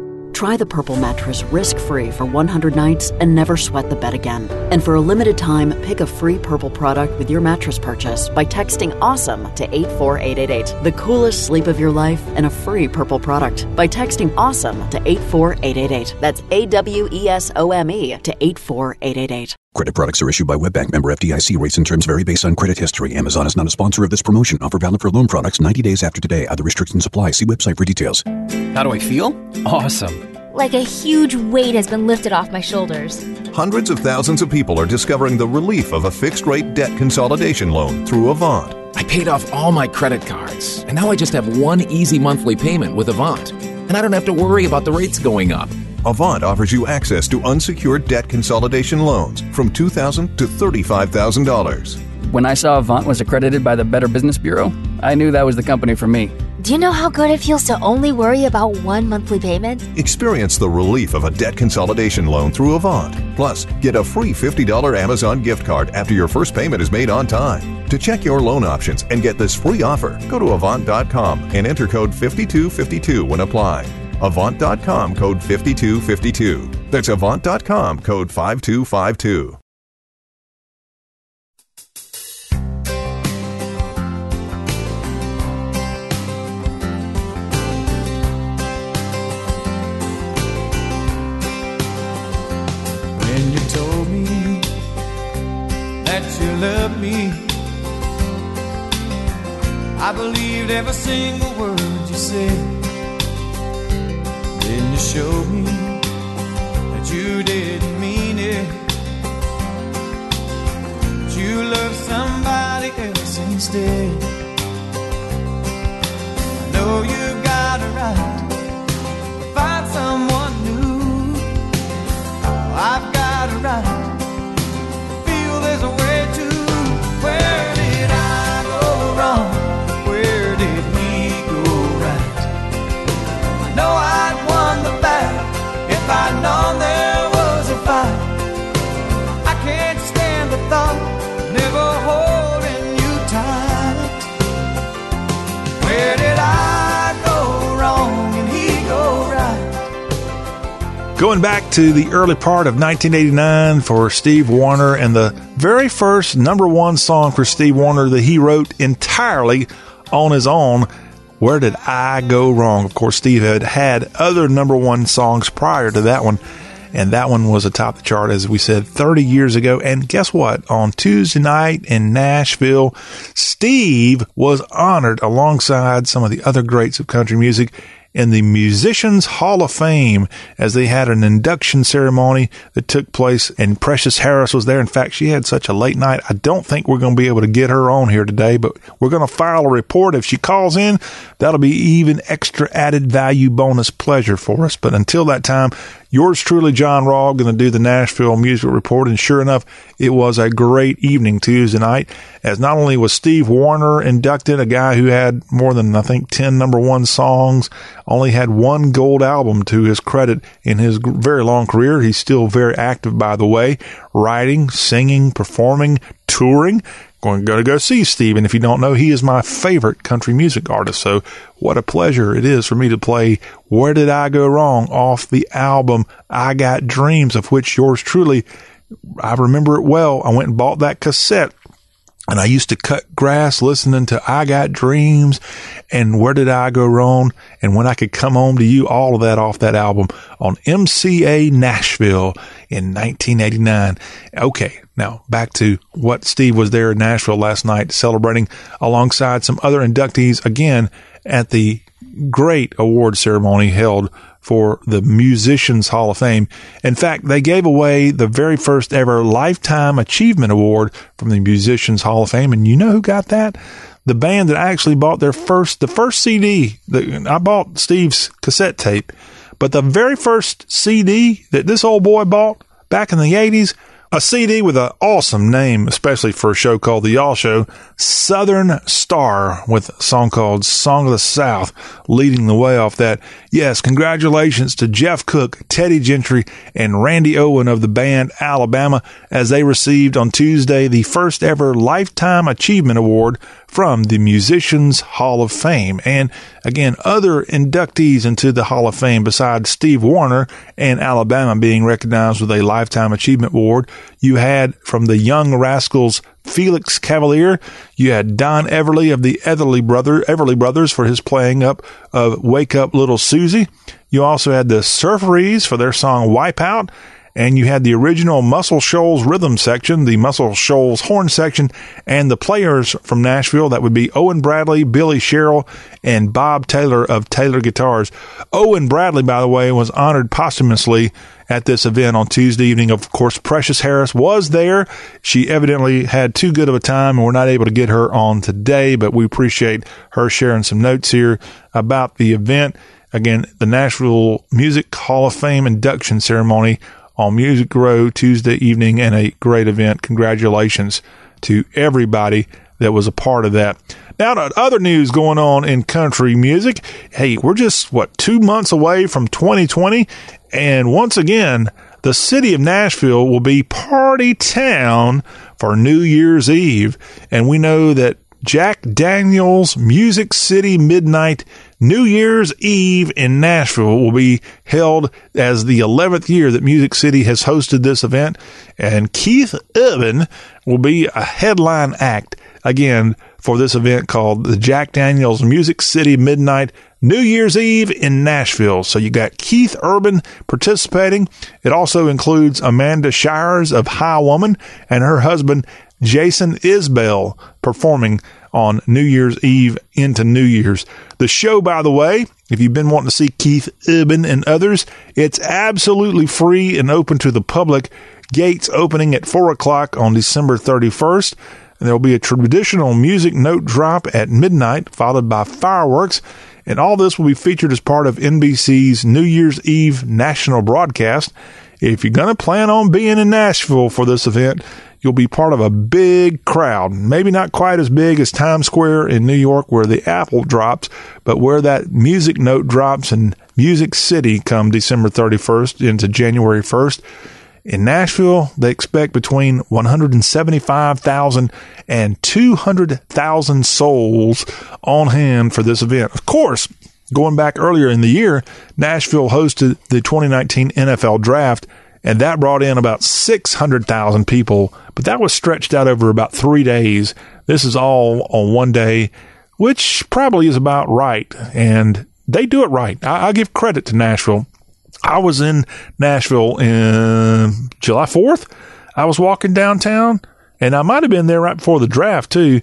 Try the Purple mattress risk free for 100 nights and never sweat the bed again. And for a limited time, pick a free Purple product with your mattress purchase by texting AWESOME to 84888. The coolest sleep of your life and a free Purple product by texting AWESOME to 84888. That's A W E S O M E to 84888. Credit products are issued by WebBank member FDIC. Rates and terms vary based on credit history. Amazon is not a sponsor of this promotion. Offer valid for loan products 90 days after today. Other restrictions apply. See website for details. How do I feel? Awesome. Like a huge weight has been lifted off my shoulders. Hundreds of thousands of people are discovering the relief of a fixed rate debt consolidation loan through Avant. I paid off all my credit cards, and now I just have one easy monthly payment with Avant. And I don't have to worry about the rates going up. Avant offers you access to unsecured debt consolidation loans from 2,000 to $35,000. When I saw Avant was accredited by the Better Business Bureau, I knew that was the company for me. Do you know how good it feels to only worry about one monthly payment? Experience the relief of a debt consolidation loan through Avant. Plus, get a free $50 Amazon gift card after your first payment is made on time. To check your loan options and get this free offer, go to Avant.com and enter code 5252 when applying. Avant.com code 5252. That's Avant.com code 5252. You loved me, I believed every single word you said. Then you showed me that you didn't mean it. That you loved somebody else instead. I know you got a right to find someone new. I've got Going back to the early part of 1989 for Steve Wariner, and the very first number one song for Steve Wariner that he wrote entirely on his own. Where did I go wrong? Of course, Steve had had other number one songs prior to that one, and that one was atop the chart, as we said, 30 years ago. And guess what? On Tuesday night in Nashville, Steve was honored alongside some of the other greats of country music in the Musicians Hall of Fame as they had an induction ceremony that took place and Precious Harris was there. In fact, she had such a late night. I don't think we're going to be able to get her on here today, but we're going to file a report. If she calls in, that'll be even extra added value bonus pleasure for us. But until that time, Yours truly, John Rawl, going to do the Nashville Music Report. And sure enough, it was a great evening Tuesday night, as not only was Steve Wariner inducted, a guy who had more than, I think, 10 number one songs, only had one gold album to his credit in his very long career. He's still very active, by the way, writing, singing, performing, touring going to go to go see Steve. And if you don't know, he is my favorite country music artist. So what a pleasure it is for me to play Where Did I Go Wrong off the album I Got Dreams, of which yours truly, I remember it well. I went and bought that cassette and I used to cut grass listening to I Got Dreams and Where Did I Go Wrong? And when I could come home to you, all of that off that album on MCA Nashville in 1989. Okay, now back to what Steve was there in Nashville last night celebrating alongside some other inductees again at the great award ceremony held for the Musicians Hall of Fame. In fact, they gave away the very first ever Lifetime Achievement Award from the Musicians Hall of Fame. And you know who got that? The band that actually bought their first, the first CD. that I bought Steve's cassette tape, but the very first CD that this old boy bought back in the 80s a CD with an awesome name, especially for a show called The Y'all Show, Southern Star, with a song called Song of the South, leading the way off that. Yes, congratulations to Jeff Cook, Teddy Gentry, and Randy Owen of the band Alabama as they received on Tuesday the first ever Lifetime Achievement Award from the Musicians Hall of Fame. And again, other inductees into the Hall of Fame besides Steve Wariner and Alabama being recognized with a Lifetime Achievement Award. You had from the Young Rascals Felix Cavaliere. You had Don Everly of the Everly brother Everly Brothers for his playing up of Wake Up Little Susie. You also had the Surfaris for their song Wipeout and you had the original Muscle Shoals rhythm section, the Muscle Shoals horn section, and the players from Nashville. That would be Owen Bradley, Billy Sherrill, and Bob Taylor of Taylor Guitars. Owen Bradley, by the way, was honored posthumously at this event on Tuesday evening. Of course, Precious Harris was there. She evidently had too good of a time, and we're not able to get her on today, but we appreciate her sharing some notes here about the event. Again, the Nashville Music Hall of Fame induction ceremony on Music Row Tuesday evening and a great event. Congratulations to everybody that was a part of that. Now to other news going on in country music. Hey, we're just what two months away from 2020, and once again, the city of Nashville will be party town for New Year's Eve, and we know that Jack Daniels Music City Midnight New Year's Eve in Nashville will be held as the 11th year that Music City has hosted this event, and Keith Urban will be a headline act again for this event called the Jack Daniels Music City Midnight New Year's Eve in Nashville. So you got Keith Urban participating. It also includes Amanda Shires of High Woman and her husband Jason Isbell performing on New Year's Eve into New Year's. The show, by the way, if you've been wanting to see Keith Urban and others, it's absolutely free and open to the public. Gates opening at 4 o'clock on December 31st. And there will be a traditional music note drop at midnight, followed by fireworks. And all this will be featured as part of NBC's New Year's Eve national broadcast. If you're going to plan on being in Nashville for this event, you'll be part of a big crowd. Maybe not quite as big as Times Square in New York where the Apple drops, but where that music note drops in Music City come December 31st into January 1st. In Nashville, they expect between 175,000 and 200,000 souls on hand for this event. Of course, going back earlier in the year, Nashville hosted the 2019 NFL draft, and that brought in about 600,000 people, but that was stretched out over about three days. This is all on one day, which probably is about right. And they do it right. I, I give credit to Nashville. I was in Nashville in July 4th. I was walking downtown and I might have been there right before the draft too.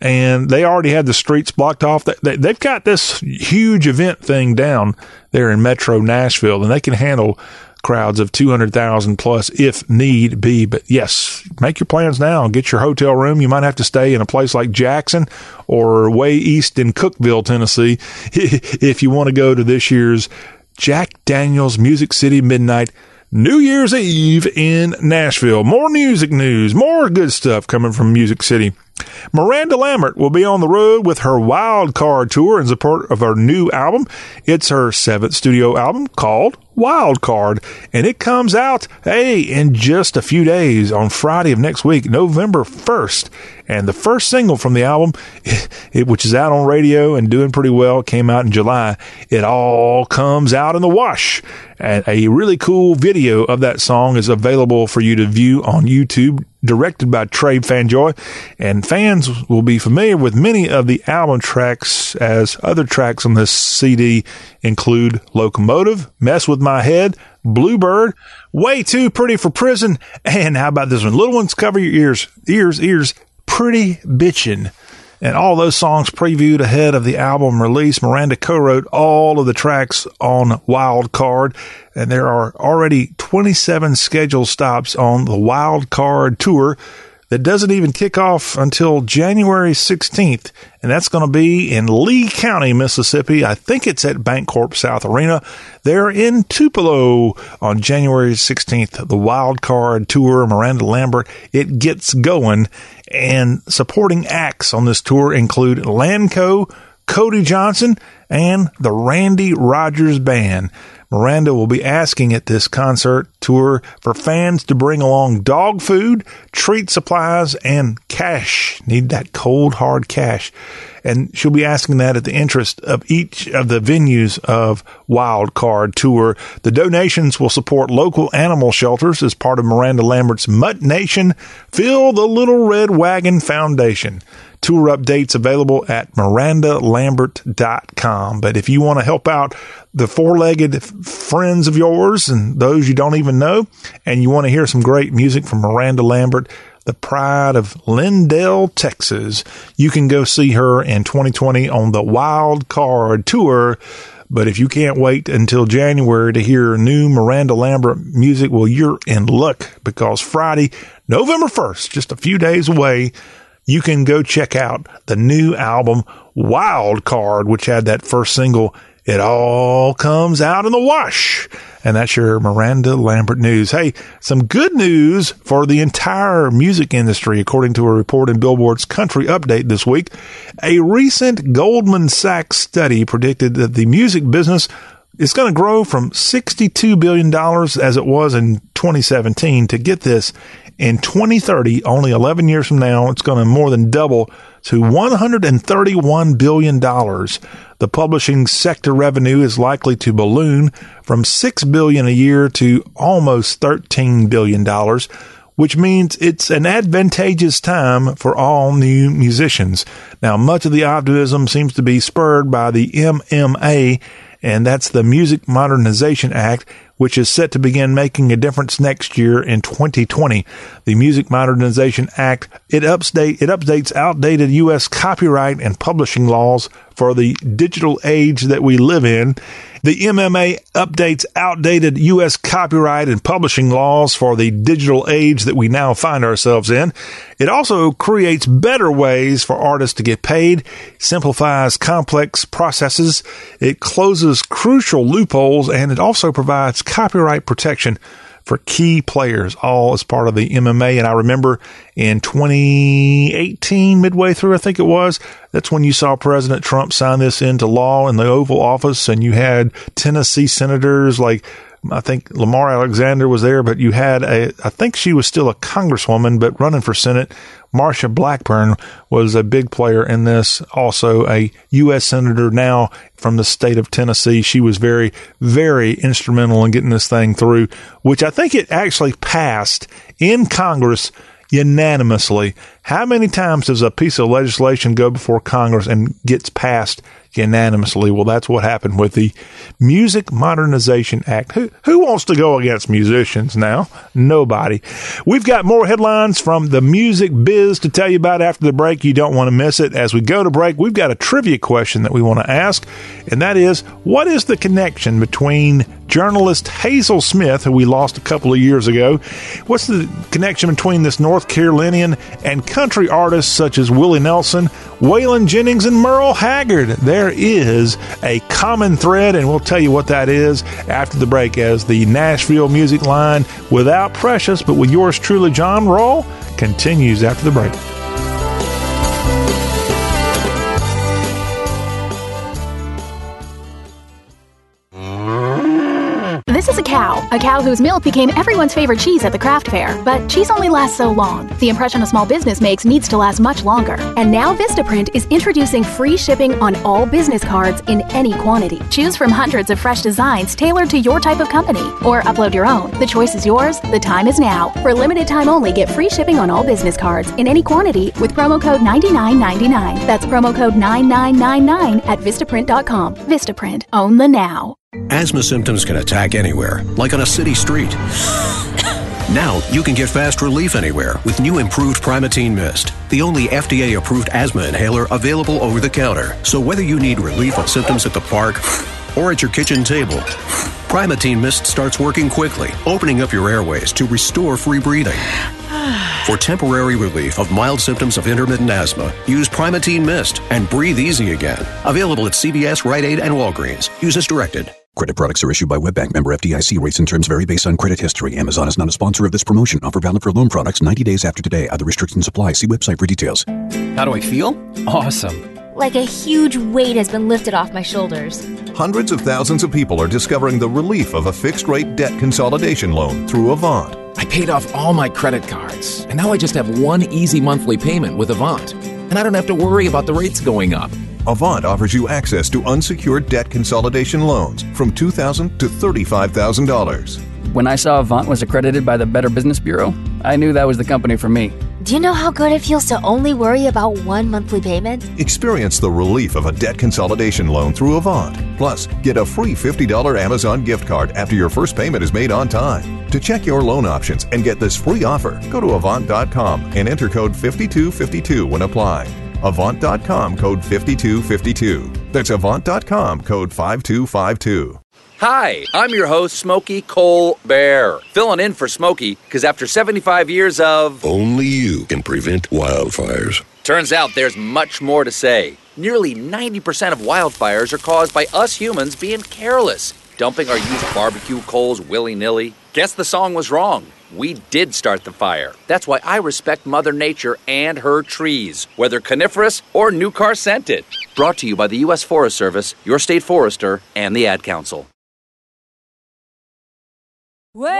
And they already had the streets blocked off. They, they, have got this huge event thing down there in Metro Nashville, and they can handle crowds of 200,000 plus if need be. But yes, make your plans now. Get your hotel room. You might have to stay in a place like Jackson or way east in Cookeville, Tennessee, if you want to go to this year's Jack Daniels Music City Midnight New Year's Eve in Nashville. More music news, more good stuff coming from Music City. Miranda Lambert will be on the road with her Wild Card tour in support of her new album. It's her seventh studio album called Wild Card, and it comes out, hey, in just a few days on Friday of next week, November 1st. And the first single from the album, it, which is out on radio and doing pretty well, came out in July. It all comes out in the wash. And a really cool video of that song is available for you to view on YouTube directed by Trey Fanjoy, and fans will be familiar with many of the album tracks as other tracks on this CD include Locomotive, Mess with My Head, Bluebird, Way Too Pretty for Prison, and how about this one? Little ones cover your ears, ears, ears, Pretty Bitchin'. And all those songs previewed ahead of the album release. Miranda co-wrote all of the tracks on Wild Card, and there are already 27 scheduled stops on the Wild Card tour that doesn't even kick off until January 16th, and that's going to be in Lee County, Mississippi. I think it's at Bancorp South Arena. They're in Tupelo on January 16th. The Wild Card Tour, Miranda Lambert, it gets going, and supporting acts on this tour include Lanco, Cody Johnson, and the Randy Rogers Band. Miranda will be asking at this concert tour for fans to bring along dog food, treat supplies, and cash. Need that cold, hard cash. And she'll be asking that at the interest of each of the venues of Wild Card Tour. The donations will support local animal shelters as part of Miranda Lambert's Mutt Nation Fill the Little Red Wagon Foundation. Tour updates available at mirandalambert.com. But if you want to help out the four legged friends of yours and those you don't even know, and you want to hear some great music from Miranda Lambert, the pride of Lindale, Texas, you can go see her in 2020 on the Wild Card Tour. But if you can't wait until January to hear new Miranda Lambert music, well, you're in luck because Friday, November 1st, just a few days away, you can go check out the new album Wild Card, which had that first single, It All Comes Out in the Wash. And that's your Miranda Lambert news. Hey, some good news for the entire music industry, according to a report in Billboard's Country Update this week. A recent Goldman Sachs study predicted that the music business is going to grow from $62 billion as it was in 2017 to get this in 2030, only 11 years from now, it's going to more than double to $131 billion. The publishing sector revenue is likely to balloon from 6 billion a year to almost $13 billion, which means it's an advantageous time for all new musicians. Now, much of the optimism seems to be spurred by the MMA, and that's the Music Modernization Act, which is set to begin making a difference next year in 2020. The Music Modernization Act, it update, it updates outdated U.S. copyright and publishing laws for the digital age that we live in. The MMA updates outdated U.S. copyright and publishing laws for the digital age that we now find ourselves in. It also creates better ways for artists to get paid, simplifies complex processes, it closes crucial loopholes, and it also provides copyright protection for key players, all as part of the MMA. And I remember in 2018, midway through, I think it was, that's when you saw President Trump sign this into law in the Oval Office, and you had Tennessee senators like I think Lamar Alexander was there, but you had a, I think she was still a congresswoman, but running for Senate. Marsha Blackburn was a big player in this. Also a U.S. Senator now from the state of Tennessee. She was very, very instrumental in getting this thing through, which I think it actually passed in Congress unanimously. How many times does a piece of legislation go before Congress and gets passed unanimously? Well, that's what happened with the Music Modernization Act. Who, who wants to go against musicians now? Nobody. We've got more headlines from the music biz to tell you about after the break. You don't want to miss it. As we go to break, we've got a trivia question that we want to ask, and that is what is the connection between journalist Hazel Smith, who we lost a couple of years ago? What's the connection between this North Carolinian and country artists such as Willie Nelson, Waylon Jennings, and Merle Haggard? There is a common thread, and we'll tell you what that is after the break as the Nashville music line without Precious, but with yours truly, John Rawl, continues after the break. A cow, whose milk became everyone's favorite cheese at the craft fair. But cheese only lasts so long. The impression a small business makes needs to last much longer. And now Vistaprint is introducing free shipping on all business cards in any quantity. Choose from hundreds of fresh designs tailored to your type of company, or upload your own. The choice is yours. The time is now. For limited time only, get free shipping on all business cards in any quantity with promo code 9999. That's promo code 9999 at Vistaprint.com. Vistaprint. Own the now. Asthma symptoms can attack anywhere, like on a city street. Now you can get fast relief anywhere with new improved Primatene Mist, the only FDA approved asthma inhaler available over the counter. So whether you need relief of symptoms at the park or at your kitchen table, Primatene Mist starts working quickly, opening up your airways to restore free breathing. For temporary relief of mild symptoms of intermittent asthma, use Primatene Mist and breathe easy again. Available at CVS, Rite Aid, and Walgreens. Use as directed. Credit products are issued by WebBank member FDIC. Rates and terms vary based on credit history. Amazon is not a sponsor of this promotion. Offer valid for loan products 90 days after today. Other restrictions apply. See website for details. How do I feel? Awesome. Like a huge weight has been lifted off my shoulders. Hundreds of thousands of people are discovering the relief of a fixed rate debt consolidation loan through Avant. I paid off all my credit cards, and now I just have one easy monthly payment with Avant. And I don't have to worry about the rates going up. Avant offers you access to unsecured debt consolidation loans from 2,000 to $35,000. When I saw Avant was accredited by the Better Business Bureau, I knew that was the company for me. Do you know how good it feels to only worry about one monthly payment? Experience the relief of a debt consolidation loan through Avant. Plus, get a free $50 Amazon gift card after your first payment is made on time. To check your loan options and get this free offer, go to Avant.com and enter code 5252 when applying. Avant.com code 5252. That's Avant.com code 5252. Hi, I'm your host, Smokey Cole Bear, filling in for Smokey because after 75 years of. Only you can prevent wildfires. Turns out there's much more to say. Nearly 90% of wildfires are caused by us humans being careless, dumping our used barbecue coals willy nilly. Guess the song was wrong. We did start the fire. That's why I respect Mother Nature and her trees, whether coniferous or new car scented. Brought to you by the U.S. Forest Service, your state forester, and the Ad Council. Well,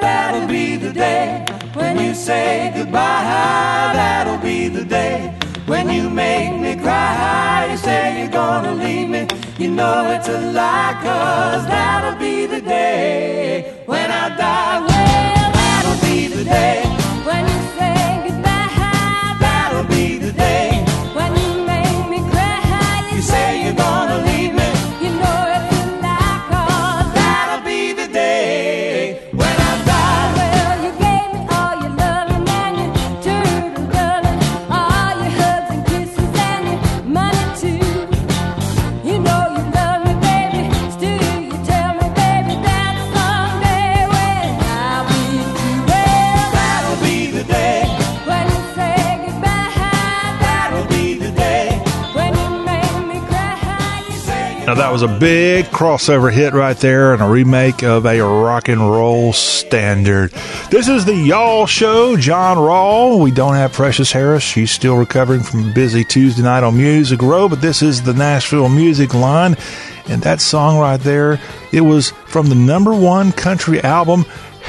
that'll be the day when you say goodbye. That'll be the day when you make me cry. You say you're gonna leave me. You know it's a lie, cause that'll be the day when I die. Well, that'll be the day was a big crossover hit right there and a remake of a rock and roll standard. This is the Y'all Show, John Rawl. We don't have Precious Harris. She's still recovering from a busy Tuesday night on Music Row, but this is the Nashville Music Line. And that song right there, it was from the number one country album,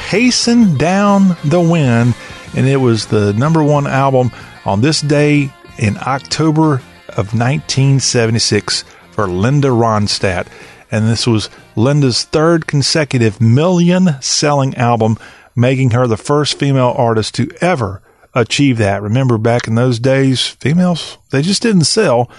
Hasten Down the Wind. And it was the number one album on this day in October of 1976 for Linda Ronstadt. And this was Linda's third consecutive million selling album, making her the first female artist to ever achieve that. Remember back in those days, females, they just didn't sell.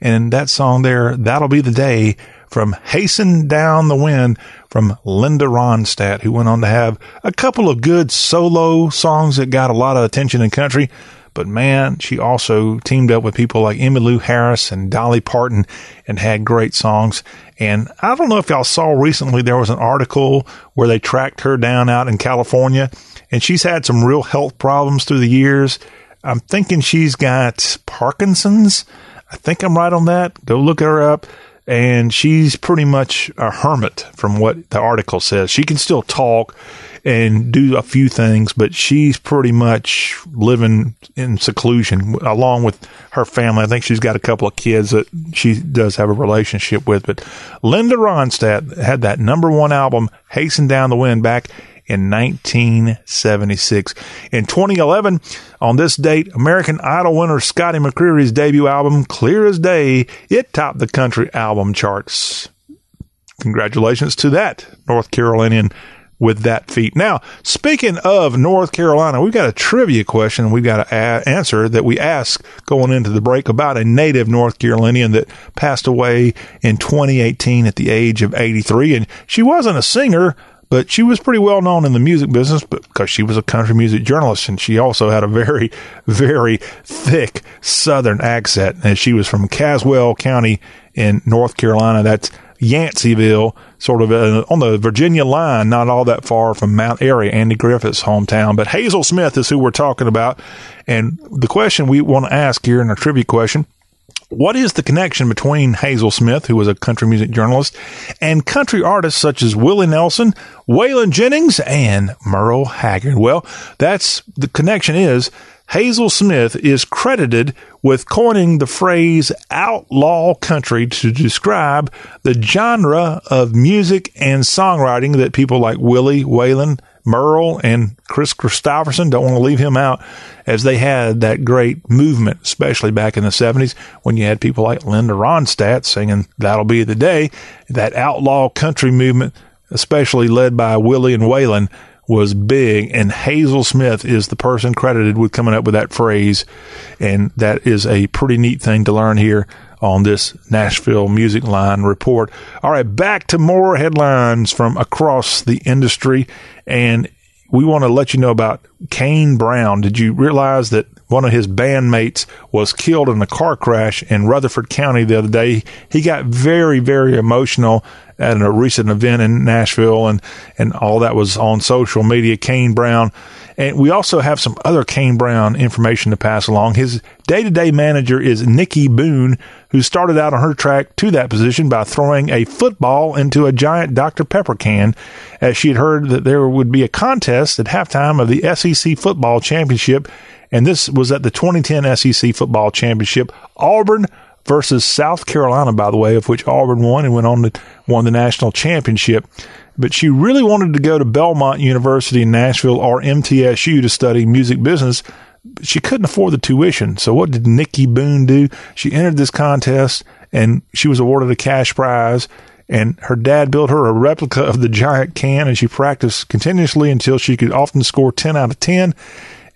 And that song there, That'll Be the Day from Hasten Down the Wind from Linda Ronstadt, who went on to have a couple of good solo songs that got a lot of attention in country. But man, she also teamed up with people like Emmylou Harris and Dolly Parton and had great songs. And I don't know if y'all saw recently, there was an article where they tracked her down out in California and she's had some real health problems through the years. I'm thinking she's got Parkinson's. I think I'm right on that. Go look her up and she's pretty much a hermit from what the article says. She can still talk and do a few things, but she's pretty much living in seclusion along with her family. I think she's got a couple of kids that she does have a relationship with. But Linda Ronstadt had that number one album, Hasten Down the Wind, back in 1976. In 2011, on this date, American Idol winner Scotty McCreery's debut album, Clear as Day, it topped the country album charts. Congratulations to that North Carolinian with that feat. Now, speaking of North Carolina, we've got a trivia question we've got to a- answer that we asked going into the break about a native North Carolinian that passed away in 2018 at the age of 83. And she wasn't a singer, but she was pretty well known in the music business because she was a country music journalist and she also had a very, very thick Southern accent. And she was from Caswell County in North Carolina. That's Yanceyville, sort of uh, on the Virginia line, not all that far from Mount Airy, Andy Griffith's hometown. But Hazel Smith is who we're talking about. And the question we want to ask here in our trivia question what is the connection between Hazel Smith, who was a country music journalist, and country artists such as Willie Nelson, Waylon Jennings, and Merle Haggard? Well, that's the connection is Hazel Smith is credited with coining the phrase outlaw country to describe the genre of music and songwriting that people like Willie, Waylon, Merle and Kris Kristofferson. don't want to leave him out, as they had that great movement, especially back in the 70s when you had people like Linda Ronstadt singing That'll Be the Day. That outlaw country movement, especially led by Willie and Waylon, was big. And Hazel Smith is the person credited with coming up with that phrase. And that is a pretty neat thing to learn here on this Nashville Music Line report. All right, back to more headlines from across the industry. And we want to let you know about Kane Brown. Did you realize that one of his bandmates was killed in a car crash in Rutherford County the other day? He got very, very emotional at a recent event in Nashville and, and all that was on social media. Kane Brown and we also have some other Kane Brown information to pass along. His day to day manager is Nikki Boone, who started out on her track to that position by throwing a football into a giant Dr. Pepper can, as she had heard that there would be a contest at halftime of the SEC football championship. And this was at the 2010 SEC football championship. Auburn versus South Carolina, by the way, of which Auburn won and went on to won the national championship but she really wanted to go to Belmont University in Nashville or MTSU to study music business. She couldn't afford the tuition. So what did Nikki Boone do? She entered this contest and she was awarded a cash prize. And her dad built her a replica of the giant can and she practiced continuously until she could often score 10 out of 10.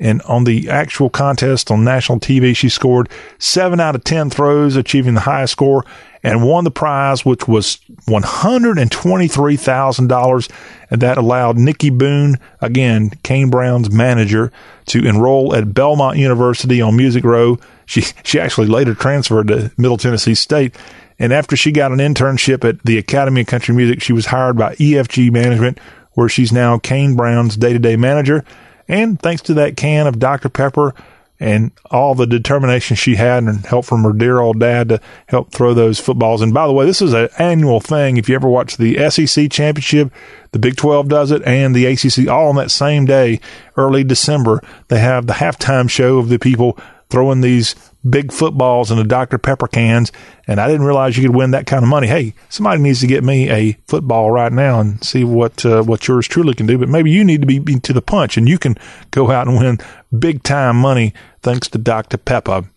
And on the actual contest on national TV, she scored seven out of 10 throws, achieving the highest score and won the prize, which was $123,000. And that allowed Nikki Boone, again, Kane Brown's manager, to enroll at Belmont University on Music Row. She, she actually later transferred to Middle Tennessee State. And after she got an internship at the Academy of Country Music, she was hired by EFG Management, where she's now Kane Brown's day to day manager. And thanks to that can of Dr. Pepper, and all the determination she had and help from her dear old dad to help throw those footballs. And by the way, this is an annual thing. If you ever watch the SEC championship, the Big 12 does it and the ACC all on that same day, early December. They have the halftime show of the people throwing these big footballs into Dr. Pepper cans. And I didn't realize you could win that kind of money. Hey, somebody needs to get me a football right now and see what, uh, what yours truly can do. But maybe you need to be, be to the punch and you can go out and win big time money thanks to Dr. Pepper.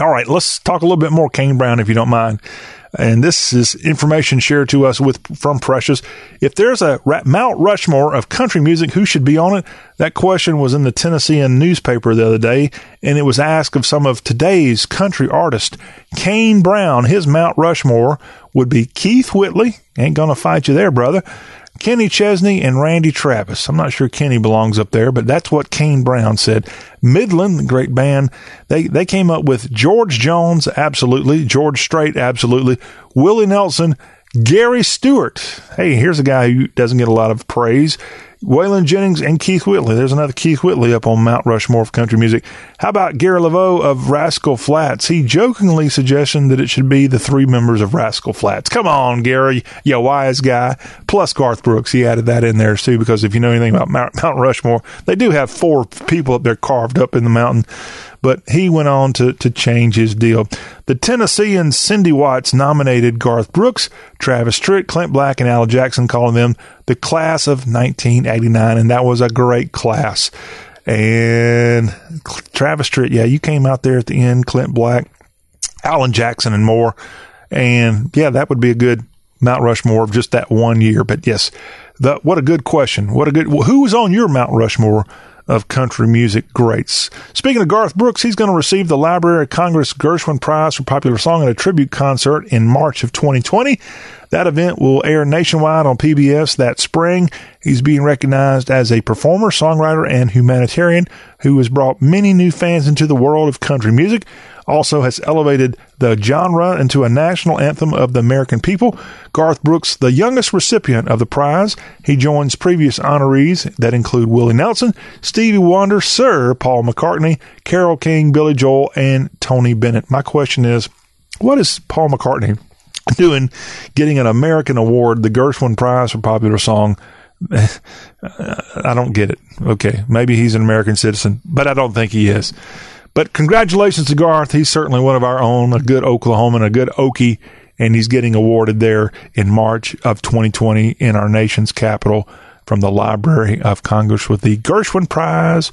All right, let's talk a little bit more Kane Brown if you don't mind. And this is information shared to us with from Precious. If there's a Mount Rushmore of country music, who should be on it? That question was in the Tennessean newspaper the other day, and it was asked of some of today's country artists. Kane Brown, his Mount Rushmore would be Keith Whitley. Ain't gonna fight you there, brother. Kenny Chesney and Randy Travis. I'm not sure Kenny belongs up there, but that's what Kane Brown said. Midland, the great band, they, they came up with George Jones, absolutely. George Strait, absolutely. Willie Nelson, Gary Stewart. Hey, here's a guy who doesn't get a lot of praise. Waylon Jennings and Keith Whitley. There's another Keith Whitley up on Mount Rushmore of country music. How about Gary Laveau of Rascal Flatts? He jokingly suggested that it should be the three members of Rascal Flatts. Come on, Gary, you wise guy. Plus Garth Brooks. He added that in there too, because if you know anything about Mount, Mount Rushmore, they do have four people up there carved up in the mountain but he went on to, to change his deal. The Tennessean Cindy Watts nominated Garth Brooks, Travis Tritt, Clint Black, and Al Jackson, calling them the class of 1989, and that was a great class. And Travis Tritt, yeah, you came out there at the end, Clint Black, Alan Jackson, and more. And yeah, that would be a good Mount Rushmore of just that one year. But yes, the, what a good question. What a good, who was on your Mount Rushmore of country music greats. Speaking of Garth Brooks, he's going to receive the Library of Congress Gershwin Prize for Popular Song at a tribute concert in March of 2020. That event will air nationwide on PBS that spring. He's being recognized as a performer, songwriter, and humanitarian who has brought many new fans into the world of country music also has elevated the genre into a national anthem of the American people. Garth Brooks, the youngest recipient of the prize, he joins previous honorees that include Willie Nelson, Stevie Wonder, Sir Paul McCartney, Carole King, Billy Joel, and Tony Bennett. My question is, what is Paul McCartney doing getting an American award, the Gershwin Prize for Popular Song? I don't get it. Okay, maybe he's an American citizen, but I don't think he is. But congratulations to Garth. He's certainly one of our own, a good Oklahoman, a good Okie, and he's getting awarded there in March of 2020 in our nation's capital from the Library of Congress with the Gershwin Prize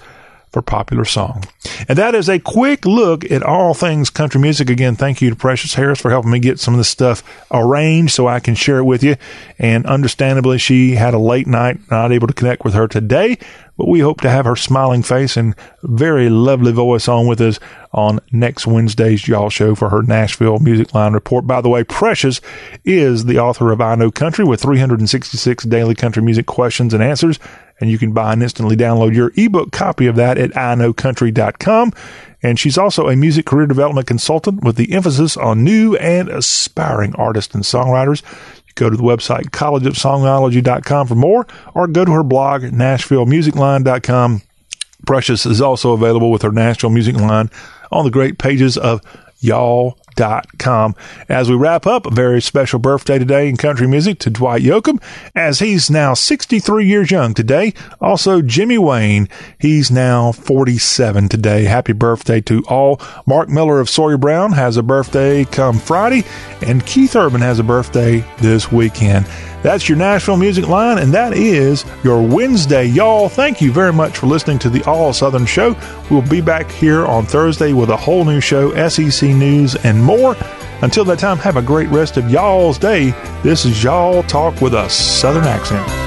for Popular Song. And that is a quick look at all things country music. Again, thank you to Precious Harris for helping me get some of this stuff arranged so I can share it with you. And understandably, she had a late night, not able to connect with her today, but we hope to have her smiling face and very lovely voice on with us on next Wednesday's Y'all Show for her Nashville Music Line report. By the way, Precious is the author of I Know Country with 366 daily country music questions and answers. And you can buy and instantly download your ebook copy of that at iknowcountry.com. And she's also a music career development consultant with the emphasis on new and aspiring artists and songwriters. You Go to the website collegeofsongology.com for more or go to her blog nashvillemusicline.com. Precious is also available with her Nashville Music Line on the great pages of y'all com. As we wrap up, a very special birthday today in country music to Dwight Yoakam, as he's now 63 years young today. Also, Jimmy Wayne, he's now 47 today. Happy birthday to all. Mark Miller of Sawyer Brown has a birthday come Friday, and Keith Urban has a birthday this weekend. That's your Nashville Music Line, and that is your Wednesday, y'all. Thank you very much for listening to the All Southern Show. We'll be back here on Thursday with a whole new show, SEC news, and more. Until that time, have a great rest of y'all's day. This is Y'all Talk with a Southern accent.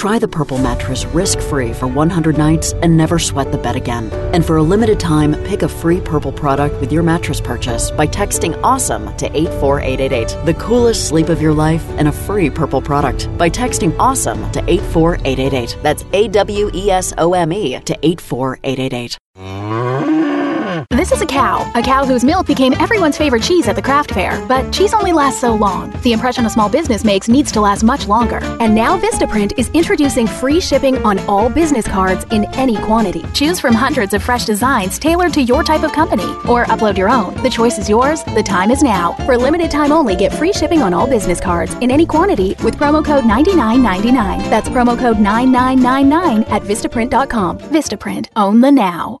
Try the Purple mattress risk free for 100 nights and never sweat the bed again. And for a limited time, pick a free Purple product with your mattress purchase by texting AWESOME to 84888. The coolest sleep of your life and a free Purple product by texting AWESOME to 84888. That's A W E S O M E to 84888. This is a cow, a cow whose milk became everyone's favorite cheese at the craft fair. But cheese only lasts so long. The impression a small business makes needs to last much longer. And now Vistaprint is introducing free shipping on all business cards in any quantity. Choose from hundreds of fresh designs tailored to your type of company, or upload your own. The choice is yours. The time is now. For limited time only, get free shipping on all business cards in any quantity with promo code 9999. That's promo code 9999 at Vistaprint.com. Vistaprint. Own the now.